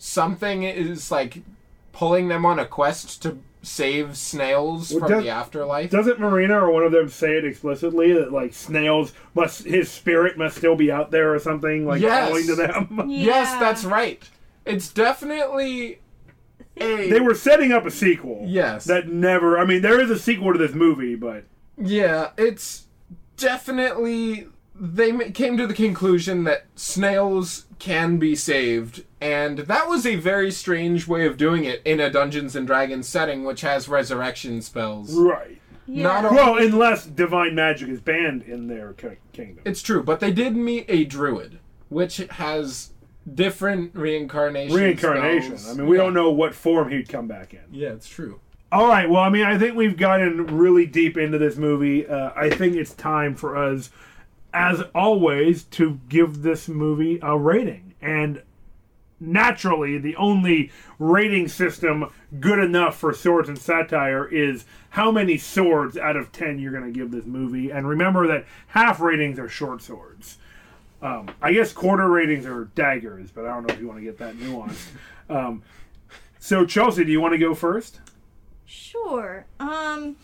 something is like pulling them on a quest to save snails Well, from does- the afterlife. Doesn't Marina or one of them say it explicitly that like snails must his spirit must still be out there or something like Yes. calling to them? (laughs) yes, that's right. It's definitely a they were setting up a sequel. Yes. That never. I mean, there is a sequel to this movie, but yeah, it's definitely they came to the conclusion that snails can be saved and that was a very strange way of doing it in a Dungeons and Dragons setting which has resurrection spells. right. Yeah. Not all- Well, unless divine magic is banned in their ki- kingdom. It's true, but they did meet a druid, which has different reincarnation. Reincarnation. spells. I mean, we Yeah. don't know what form he'd come back in. Yeah, it's true. All right. Well, I mean, I think we've gotten really deep into this movie. Uh, I think it's time for us, as always, to give this movie a rating. And naturally, the only rating system good enough for swords and satire is how many swords out of 10 you're going to give this movie. And remember that half ratings are short swords. Um, I guess quarter ratings are daggers, but I don't know if you want to get that nuanced. Um, so Chelsea, do you want to go first? Sure. Um,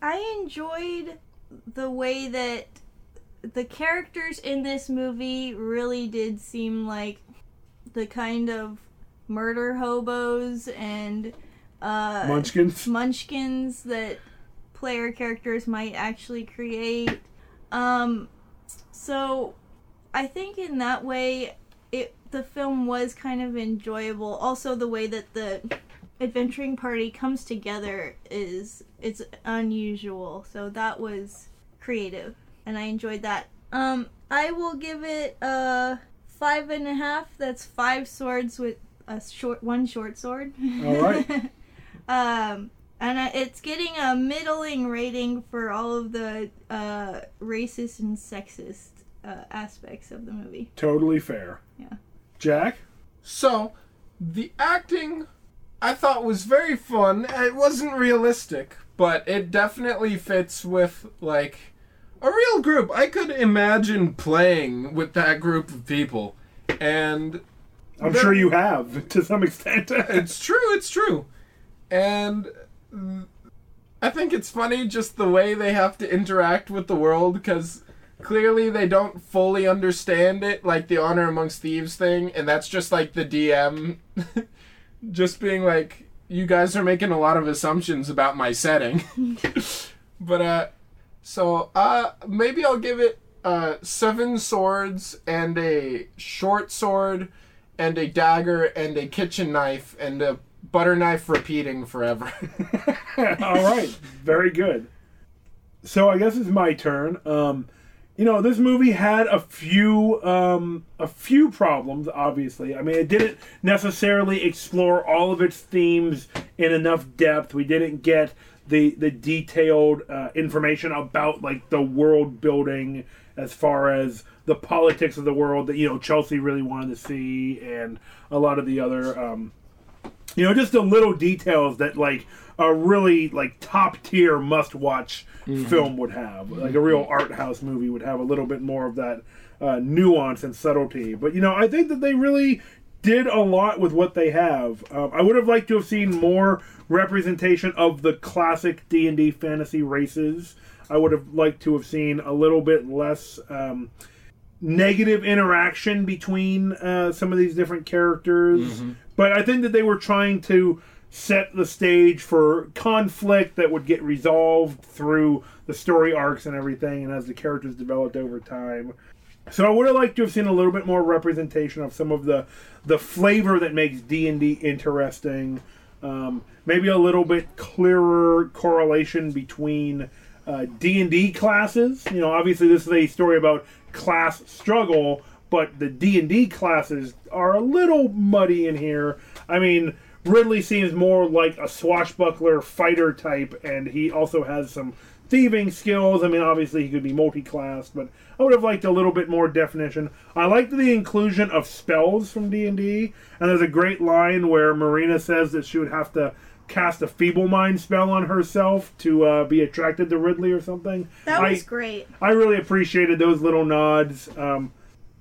I enjoyed the way that the characters in this movie really did seem like the kind of murder hobos and uh, Munchkins. munchkins that player characters might actually create. Um, so I think in that way, it the film was kind of enjoyable. Also, the way that the adventuring party comes together is it's unusual. So that was creative, and I enjoyed that. Um, I will give it a five and a half. That's five swords with a short one short sword. All right. (laughs) um, and I- it's getting a middling rating for all of the uh, racist and sexist uh, aspects of the movie. Totally fair. Yeah. Jack. So, the acting I thought was very fun. It wasn't realistic, but it definitely fits with like a real group. I could imagine playing with that group of people. And I'm sure you have (laughs) to some extent. (laughs) it's true, it's true. And I think it's funny just the way they have to interact with the world because clearly they don't fully understand it, like the honor amongst thieves thing, and that's just like the DM (laughs) just being like, you guys are making a lot of assumptions about my setting. but, uh, so, uh, maybe I'll give it, uh, seven swords and a short sword and a dagger and a kitchen knife and a butter knife repeating forever. (laughs) All right, very good. So I guess it's my turn. Um, you know, this movie had a few um, a few problems. Obviously, I mean, it didn't necessarily explore all of its themes in enough depth. We didn't get the the detailed uh, information about like the world building as far as the politics of the world that you know Chelsea really wanted to see, and a lot of the other. Um, you know just the little details that like a really like top tier must watch film would have. Like a real art house movie would have a little bit more of that uh, nuance and subtlety. But you know i think that they really did a lot with what they have um, i would have liked to have seen more representation of the classic d&d fantasy races i would have liked to have seen a little bit less um, negative interaction between uh, some of these different characters. But I think that they were trying to set the stage for conflict that would get resolved through the story arcs and everything, and as the characters developed over time. So I would have liked to have seen a little bit more representation of some of the the flavor that makes D and D interesting. Um, maybe a little bit clearer correlation between uh, D and D classes. You know, obviously this is a story about class struggle, but the D and D classes are a little muddy in here. I mean, Ridley seems more like a swashbuckler fighter type, and he also has some thieving skills. I mean, obviously he could be multi-class, but I would have liked a little bit more definition. I liked the inclusion of spells from D and D, and there's a great line where Marina says that she would have to cast a feeble mind spell on herself to uh, be attracted to Ridley or something. That I- was great. I really appreciated those little nods. Um,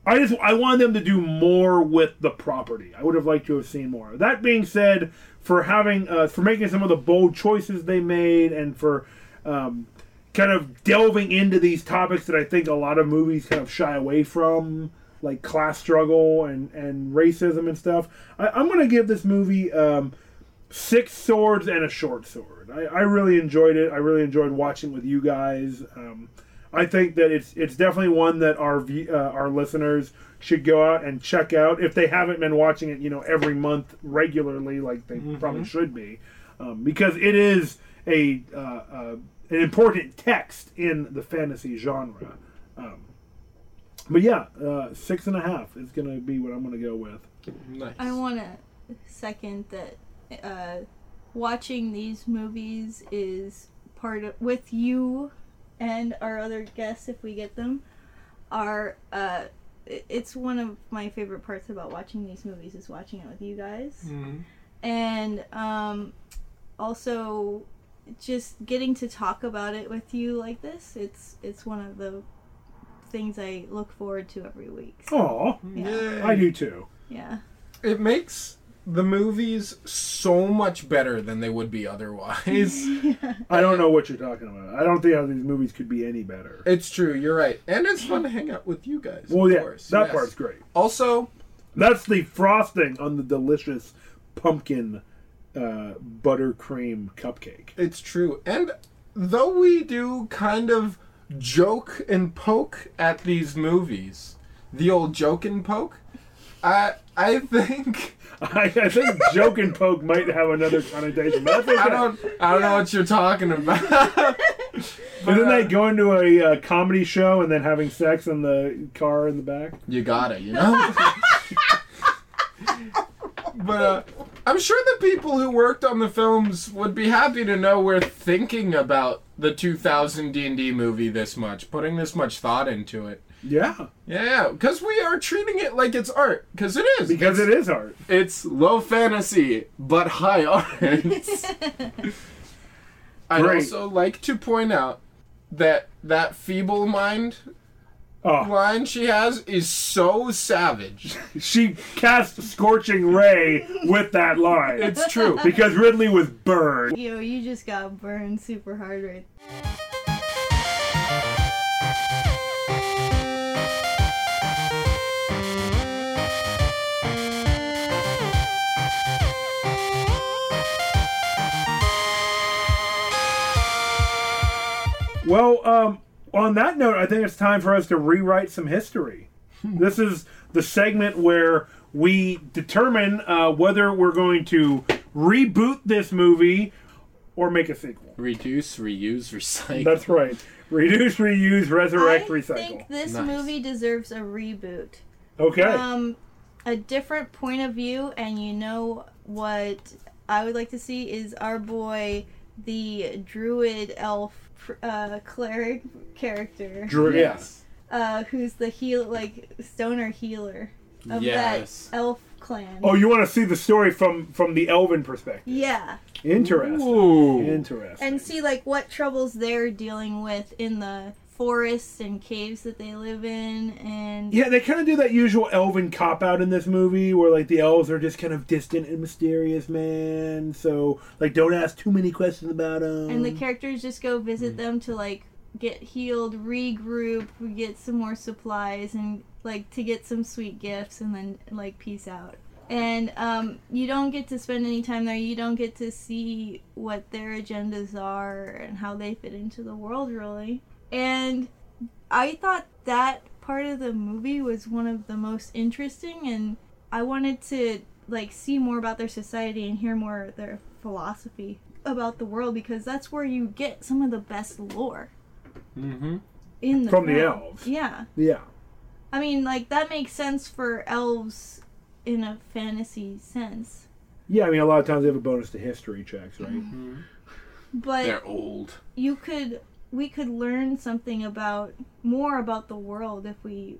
I just I wanted them to do more with the property. I would have liked to have seen more. That being said, for having uh, for making some of the bold choices they made, and for um, kind of delving into these topics that I think a lot of movies kind of shy away from, like class struggle and and racism and stuff. I, I'm going to give this movie. Um, six swords and a short sword. I, I really enjoyed it. I really enjoyed watching with you guys. Um, I think that it's it's definitely one that our uh, our listeners should go out and check out if they haven't been watching it, you know, every month regularly, like they probably should be, um, because it is a uh, uh, an important text in the fantasy genre. Um, but yeah, uh, six and a half is going to be what I'm going to go with. nice. I want to second that uh, watching these movies is part of with you and our other guests if we get them are uh, it's one of my favorite parts about watching these movies is watching it with you guys Mhm. and um, also just getting to talk about it with you like this it's it's one of the things I look forward to every week. Oh. Aw, Yeah. I do too. Yeah. It makes the movies so much better than they would be otherwise. (laughs) I don't know what you're talking about. I don't think how these movies could be any better. it's true, you're right. And it's fun to hang out with you guys. Well, of yeah, course. that yes. part's great. Also, That's the frosting on the delicious pumpkin uh, buttercream cupcake. it's true. And though we do kind of joke and poke at these movies, the old joke and poke, I I think (laughs) I, I think joke and poke might have another connotation. But that's okay. I don't I don't know what you're talking about. (laughs) Isn't that going to a uh, comedy show and then having sex in the car in the back? You gotta, you know. (laughs) but uh, I'm sure the people who worked on the films would be happy to know we're thinking about the 2000 D&D movie this much, putting this much thought into it. Yeah, Yeah, because we are treating it like it's art, because it is. because it's, it is art. It's low fantasy, but high art. (laughs) I'd Great. also like to point out that that feeble mind Oh, line she has is so savage. (laughs) she cast Scorching Ray with that line It's true. because Ridley was burned. Yo, you just got burned super hard right Well, um, on that note, I think it's time for us to rewrite some history. this is the segment where we determine uh, whether we're going to reboot this movie or make a sequel. Reduce, reuse, recycle. That's right. Reduce, reuse, resurrect, I recycle. I think this Nice. movie deserves a reboot. okay. Um, a different point of view, and you know what I would like to see is our boy, the druid elf uh, cleric character, Drew, yes. uh, who's the heal like stoner healer of Yes. that elf clan. Oh, you want to see the story from from the Elven perspective? yeah, Interesting. Ooh. Interesting. and see like what troubles they're dealing with in the forests and caves that they live in, and Yeah, they kind of do that usual elven cop out in this movie where like the elves are just kind of distant and mysterious, man. So like, don't ask too many questions about them. and the characters just go visit them to like get healed, regroup, get some more supplies, and like to get some sweet gifts, and then like peace out. And um, you don't get to spend any time there. You don't get to see what their agendas are and how they fit into the world, really. And I thought that part of the movie was one of the most interesting, and I wanted to like see more about their society and hear more of their philosophy about the world because that's where you get some of the best lore Mm-hmm. in the From the elves. Yeah, yeah, I mean, like that makes sense for elves in a fantasy sense, yeah. I mean, a lot of times they have a bonus to history checks, right? Mm-hmm. but They're old. you could we could learn something about more about the world if we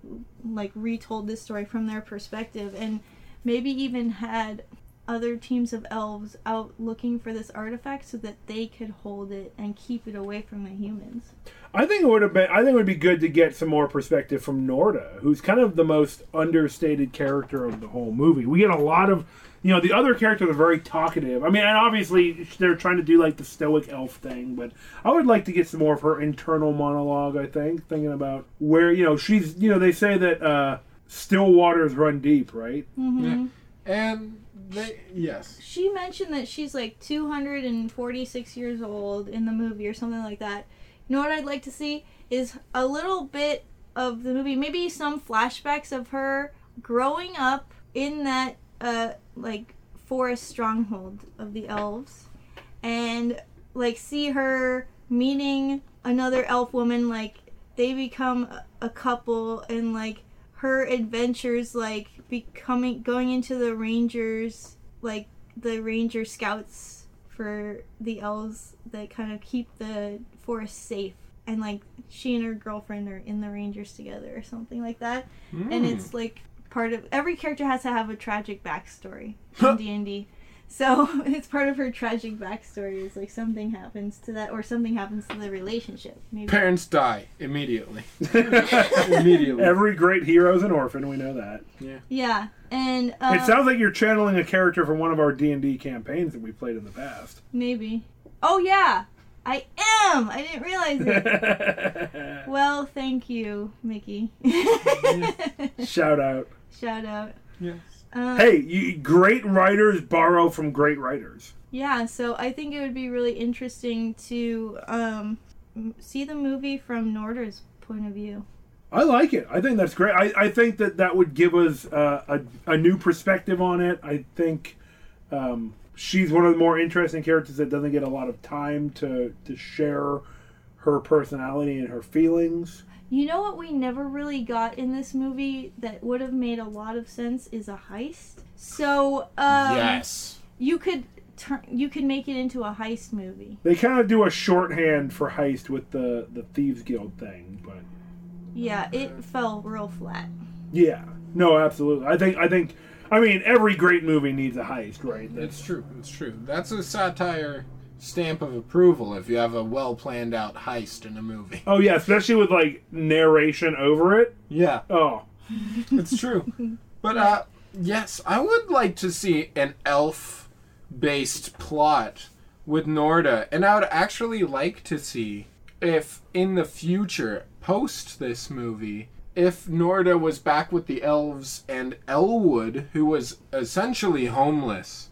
like retold this story from their perspective and maybe even had other teams of elves out looking for this artifact so that they could hold it and keep it away from the humans. I think it would have been. I think it would be good to get some more perspective from Norda, who's kind of the most understated character of the whole movie. We get a lot of, you know, the other characters are very talkative. I mean, and obviously they're trying to do like the stoic elf thing, but I would like to get some more of her internal monologue. I think thinking about where you know she's. You know, they say that uh, still waters run deep, right? Mm-hmm. And they, yes. She mentioned that she's like 246 years old in the movie or something like that. You know what I'd like to see is a little bit of the movie, maybe some flashbacks of her growing up in that uh like forest stronghold of the elves and like see her meeting another elf woman like they become a- a couple and like her adventures like becoming going into the rangers like the ranger scouts for the elves that kind of keep the forest safe. And like she and her girlfriend are in the rangers together or something like that. And Mm. it's like part of every character has to have a tragic backstory in d&d So (laughs) it's part of her tragic backstory. Is like something happens to that, or something happens to the relationship. Maybe. Parents die immediately. (laughs) immediately. Every great hero is an orphan. We know that. Yeah, Yeah, and uh, it sounds like you're channeling a character from one of our D and D campaigns that we played in the past. maybe. Oh yeah, I am. I didn't realize it. (laughs) well, thank you, Mickey. Shout out. Shout out. Yes. Uh, Hey, you, great writers borrow from great writers. Yeah, so I think it would be really interesting to um, see the movie from Norda's point of view. I like it. I think that's great. I, I think that that would give us uh, a, a new perspective on it. I think um, she's one of the more interesting characters that doesn't get a lot of time to, to share her personality and her feelings. You know what we never really got in this movie that would have made a lot of sense is a heist. So um, yes. you could turn you could make it into a heist movie. They kind of do a shorthand for heist with the, the Thieves Guild thing, but Yeah, it fell real flat. yeah, no, absolutely. I think I think I mean every great movie needs a heist, right? It's true. It's true. That's a satire stamp of approval if you have a well planned out heist in a movie. oh yeah, especially with like narration over it. Yeah. Oh, (laughs) It's true. but uh yes, I would like to see an elf based plot with Norda and I would actually like to see if in the future post this movie if Norda was back with the elves and Elwood who was essentially homeless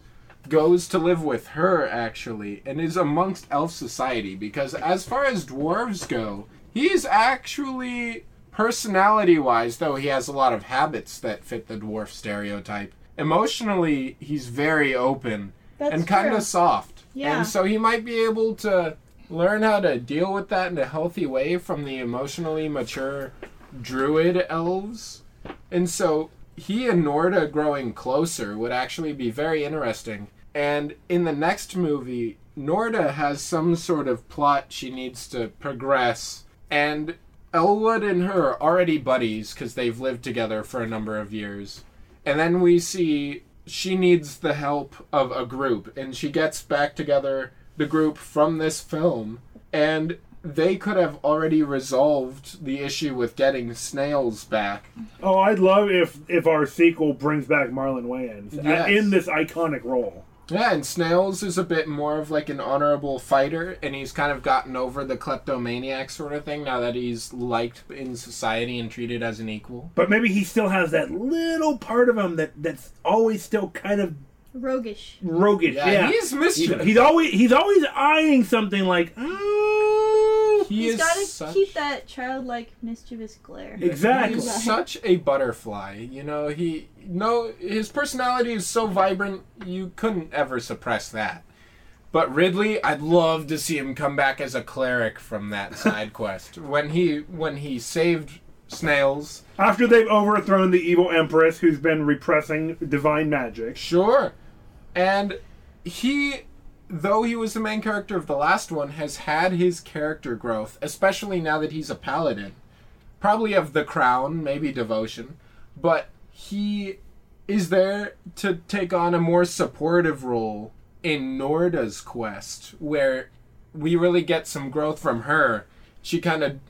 goes to live with her actually and is amongst elf society because as far as dwarves go he's actually personality wise though he has a lot of habits that fit the dwarf stereotype. Emotionally he's very open That's and kind of soft. Yeah. and so he might be able to learn how to deal with that in a healthy way from the emotionally mature druid elves. And so he and Norda growing closer would actually be very interesting. And in the next movie, Norda has some sort of plot she needs to progress. And Elwood and her are already buddies because they've lived together for a number of years. And then we see she needs the help of a group, and she gets back together the group from this film. And they could have already resolved the issue with getting snails back. Oh, I'd love if if our sequel brings back Marlon Wayans uh, Yes. in this iconic role. Yeah, and Snails is a bit more of like an honorable fighter, and he's kind of gotten over the kleptomaniac sort of thing now that he's liked in society and treated as an equal. But maybe he still has that little part of him that that's always still kind of Roguish. roguish. Yeah, Yeah, he's He's, mischievous. he's always he's always eyeing something like. "Mm." He He's is got to such, keep that childlike, mischievous glare. Exactly. He's such a butterfly. You know, he no his personality is so vibrant you couldn't ever suppress that. But Ridley, I'd love to see him come back as a cleric from that (laughs) side quest. When he when he saved snails, After they've overthrown the evil empress who's been repressing divine magic. Sure. And he, though he was the main character of the last one, has had his character growth, especially now that he's a paladin. Probably of the crown, maybe devotion. But he is there to take on a more supportive role in Norda's quest, where we really get some growth from her. She kind of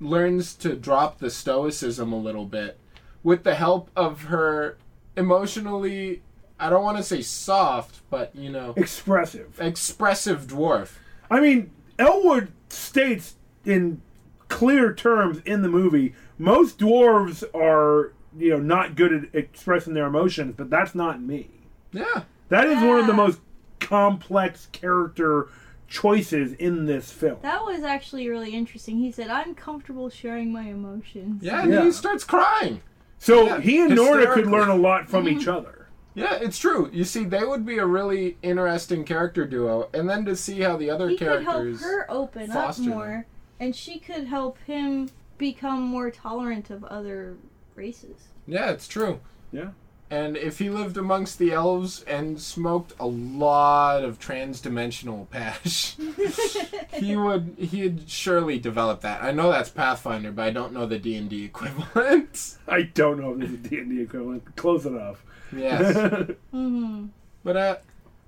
learns to drop the stoicism a little bit with the help of her emotionally I don't want to say soft, but you know, Expressive. expressive dwarf. I mean, Elwood states in clear terms in the movie most dwarves are, you know, not good at expressing their emotions, but that's not me. Yeah. That is one of the most complex character choices in this film. That was actually really interesting. He said, "I'm comfortable sharing my emotions." Yeah, and Yeah. he starts crying. So Yeah, he and Norda could learn a lot from each (laughs) other. Yeah, it's true. You see, they would be a really interesting character duo, and then to see how the other He could help characters. her open up foster them. more, and she could help him become more tolerant of other races. Yeah, it's true. Yeah. And if he lived amongst the elves and smoked a lot of trans-dimensional pash, (laughs) he would he'd surely develop that. I know that's Pathfinder, but I don't know the D and D equivalent. I don't know if this is D&D equivalent. Close enough. Yes. (laughs) mm-hmm. But uh,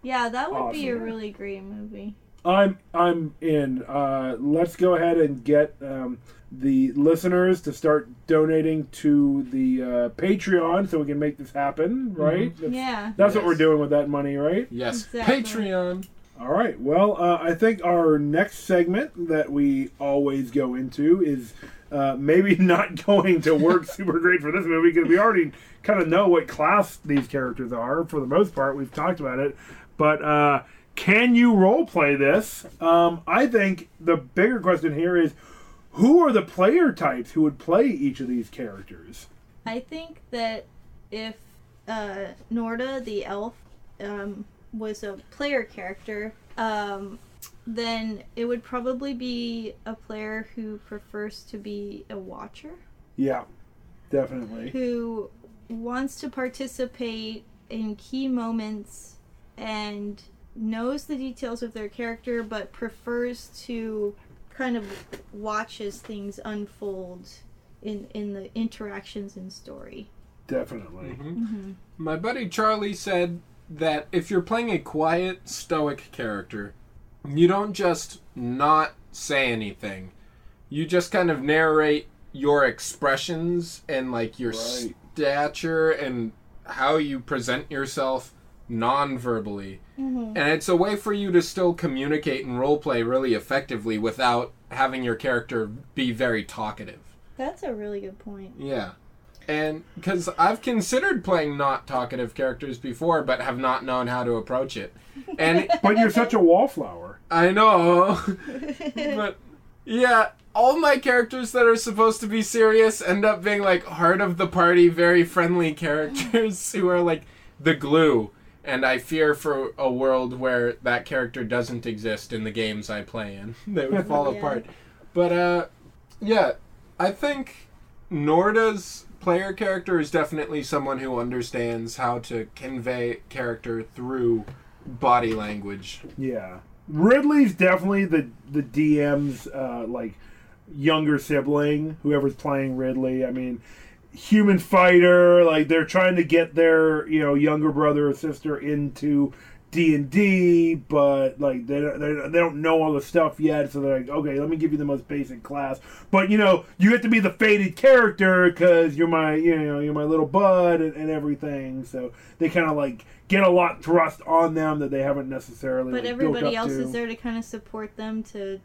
Yeah, that would be a really great movie. I'm I'm in. Uh, let's go ahead and get um, the listeners to start donating to the uh, Patreon so we can make this happen. Right? That's, Yeah. that's what we're doing with that money, right? Yes, Exactly. Patreon. All right. Well, uh, I think our next segment that we always go into is uh, maybe (laughs) not going to work (laughs) super great for this movie because we already kind of know what class these characters are for the most part. We've talked about it, but uh, can you role play this? Um, I think the bigger question here is who are the player types who would play each of these characters? I think that if uh, Norda the elf um, was a player character, um, then it would probably be a player who prefers to be a watcher, Yeah, definitely. who wants to participate in key moments and knows the details of their character, but prefers to kind of watch as things unfold in in the interactions and story. Definitely. Mm-hmm. My buddy Charlie said that if you're playing a quiet, stoic character, you don't just not say anything. You just kind of narrate your expressions and like your Right. stature and how you present yourself non-verbally. Mm-hmm. And it's a way for you to still communicate and roleplay really effectively without having your character be very talkative. That's a really good point. Yeah. And because I've considered playing not talkative characters before, but have not known how to approach it. And (laughs) But you're such a wallflower. I know, (laughs) but yeah, all my characters that are supposed to be serious end up being like heart of the party, very friendly (laughs) characters who are like the glue. And I fear for a world where that character doesn't exist in the games I play in. They would fall Yeah. apart. But uh, yeah, I think Norda's player character is definitely someone who understands how to convey character through body language. Yeah, Ridley's definitely the the DM's uh, like younger sibling. Whoever's playing Ridley, I mean, human fighter. Like they're trying to get their you know younger brother or sister into D and D, but like they don't, they don't- they don't know all the stuff yet. So they're like, okay, let me give you the most basic class. But you know, you have to be the faded character because you're my you know you're my little bud and, and everything. So they kind of like get a lot thrust on them that they haven't necessarily. But like, everybody else to. is there to kind of support them to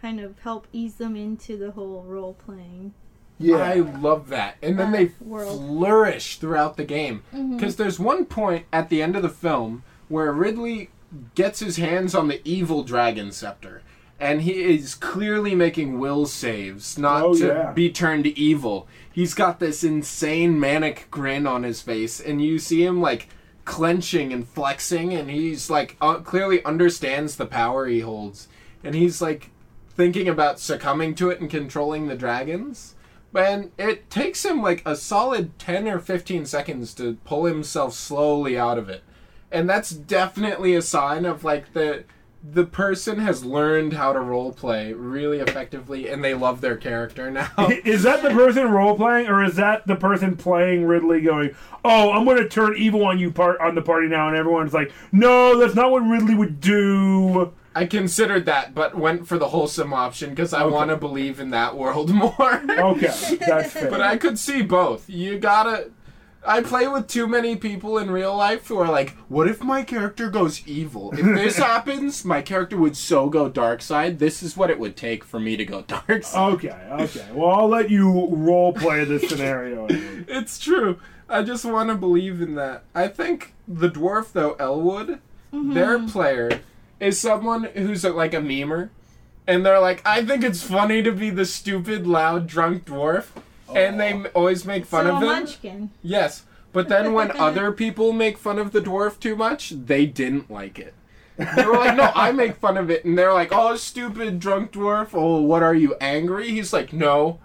kind of help ease them into the whole role playing. Yeah, I love that. And then they world. flourish throughout the game. Because there's one point at the end of the film where Ridley gets his hands on the evil dragon scepter. And he is clearly making will saves, not Oh, to yeah. be turned evil. He's got this insane manic grin on his face, and you see him like clenching and flexing, and he's like uh, clearly understands the power he holds, and he's like thinking about succumbing to it and controlling the dragons. And it takes him like a solid 10 or 15 seconds to pull himself slowly out of it. And that's definitely a sign of like the the person has learned how to role play really effectively and they love their character (laughs) now. is that the person role playing, or is that the person playing Ridley going, "Oh, I'm going to turn evil on you part on the party now," and everyone's like, "No, that's not what Ridley would do." I considered that but went for the wholesome option because I Okay. want to believe in that world (laughs) more. Okay, that's fair. But I could see both. You gotta. I play with too many people in real life who are like, what if my character goes evil? If (laughs) this happens, my character would so go dark side. This is what it would take for me to go (laughs) dark side. okay, okay. Well, I'll let you role play this scenario. It's true. I just want to believe in that. I think the dwarf, though, Elwood, their mm-hmm. player, is someone who's a, like a memer. And they're like, I think it's funny to be the stupid, loud, drunk dwarf. And they m- always make fun so of a him. munchkin. Yes, but then (laughs) when other people make fun of the dwarf too much, they didn't like it. They were like, "No, I make fun of it," and they're like, "Oh, stupid drunk dwarf! Oh, what are you angry?" He's like, "No,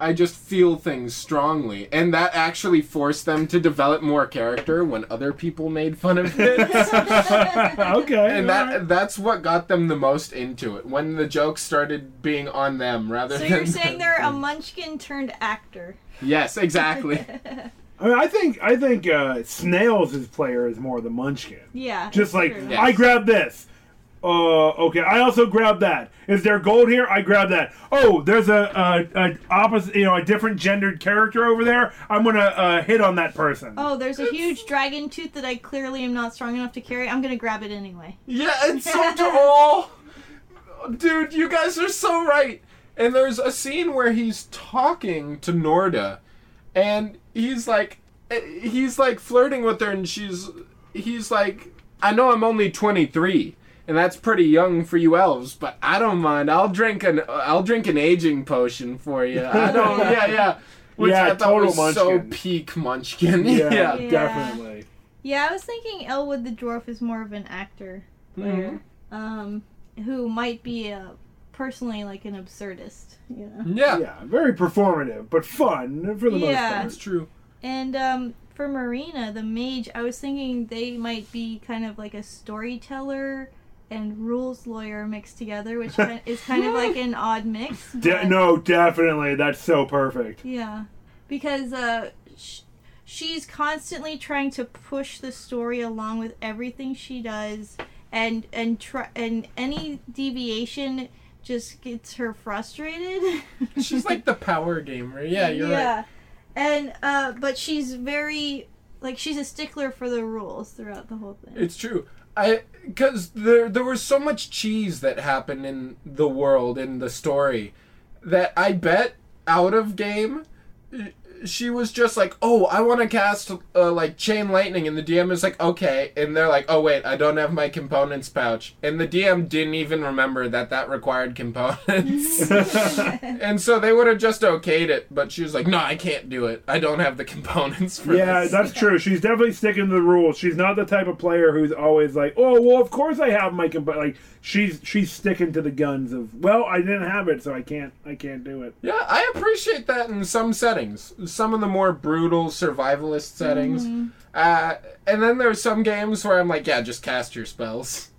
I just feel things strongly," and that actually forced them to develop more character when other people made fun of it. (laughs) (laughs) okay, And that that's what got them the most into it when the jokes started being on them rather So than you're saying they're a (laughs) munchkin turned actor. Yes, exactly. I mean, I think I think uh, Snails' player is more the Munchkin. Yeah. Just like true. Yeah. I grabbed this. Uh, okay. I also grabbed that. Is there gold here? I grabbed that. Oh, there's a, a, a opposite, you know, a different gendered character over there. I'm gonna uh, hit on that person. Oh, there's a huge dragon tooth that I clearly am not strong enough to carry. I'm gonna grab it anyway. Yeah, it's so (laughs) oh, dude, you guys are so right. And there's a scene where he's talking to Norda, and he's like, eh, he's like flirting with her, and she's, he's like, I know I'm only 23, and that's pretty young for you elves, but I don't mind. I'll drink an, I'll drink an aging potion for you. I (laughs) don't, yeah, yeah. Which Yeah, I thought total was so Munchkin. peak Munchkin. yeah, (laughs) yeah. Yeah. definitely. Yeah, I was thinking Elwood the dwarf is more of an actor player, um, who might be uh, personally like an absurdist, you know. Yeah, Yeah, very performative, but fun for the Yeah. most that's true. And um, for Marina, the mage, I was thinking they might be kind of like a storyteller and rules lawyer mixed together, which (laughs) is kind of like an odd mix. De- no, definitely. That's so perfect. Yeah, because uh, sh- she's constantly trying to push the story along with everything she does, and and try and any deviation just gets her frustrated. (laughs) She's like the power gamer. Yeah, you're right. yeah, and uh, but she's very like she's a stickler for the rules throughout the whole thing. It's true. I because there there was so much cheese that happened in the world in the story that I bet out of game she was just like, "Oh, I want to cast uh, like chain lightning," and the DM is like, "Okay," and they're like, "Oh wait, I don't have my components pouch," and the DM didn't even remember that that required components, (laughs) (laughs) and so they would have just okayed it, but she was like, "No, I can't do it. I don't have the components for Yeah, this." that's true. She's definitely sticking to the rules. She's not the type of player who's always like, "Oh, well, of course I have my comp-" like she's she's sticking to the guns of, "Well, I didn't have it, so I can't I can't do it." Yeah, I appreciate that in some settings. Some of the more brutal survivalist settings. Uh, and then there's some games where I'm like, yeah, just cast your spells.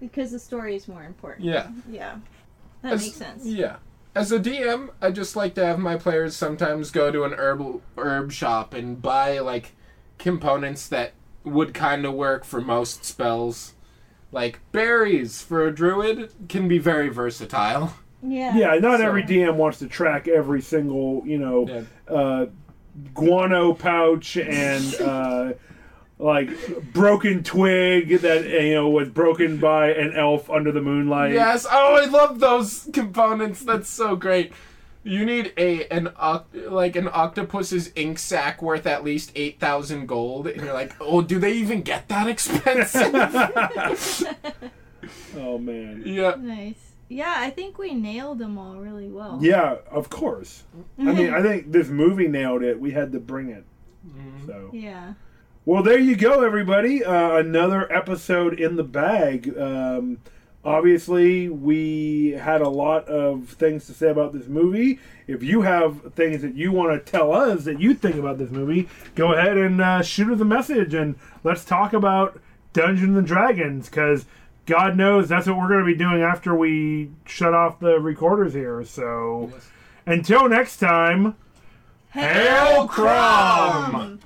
because the story is more important. Yeah. Yeah, that As- makes sense. Yeah. As a DM, I just like to have my players sometimes go to an herb herb shop and buy like components that would kind of work for most spells. Like berries for a druid can be very versatile. Yeah. Yeah, not So- every DM wants to track every single, you know, Yeah. uh, guano pouch and (laughs) uh, like broken twig that you know was broken by an elf under the moonlight. Yes. Oh, I love those components. That's so great. You need a an oct- like an octopus's ink sac worth at least eight thousand gold, and you're like, oh, do they even get that (laughs) expensive? Oh man. yeah. Nice. Yeah, I think we nailed them all really well. Yeah, of course. I mean, I (laughs) think this movie nailed it. We had to bring it. So. Yeah. Well, there you go, everybody. Uh, another episode in the bag. Um, obviously, we had a lot of things to say about this movie. If you have things that you want to tell us that you think about this movie, go ahead and uh, shoot us a message and let's talk about Dungeons and Dragons because God knows that's what we're going to be doing after we shut off the recorders here. So until next time, Hail Crom!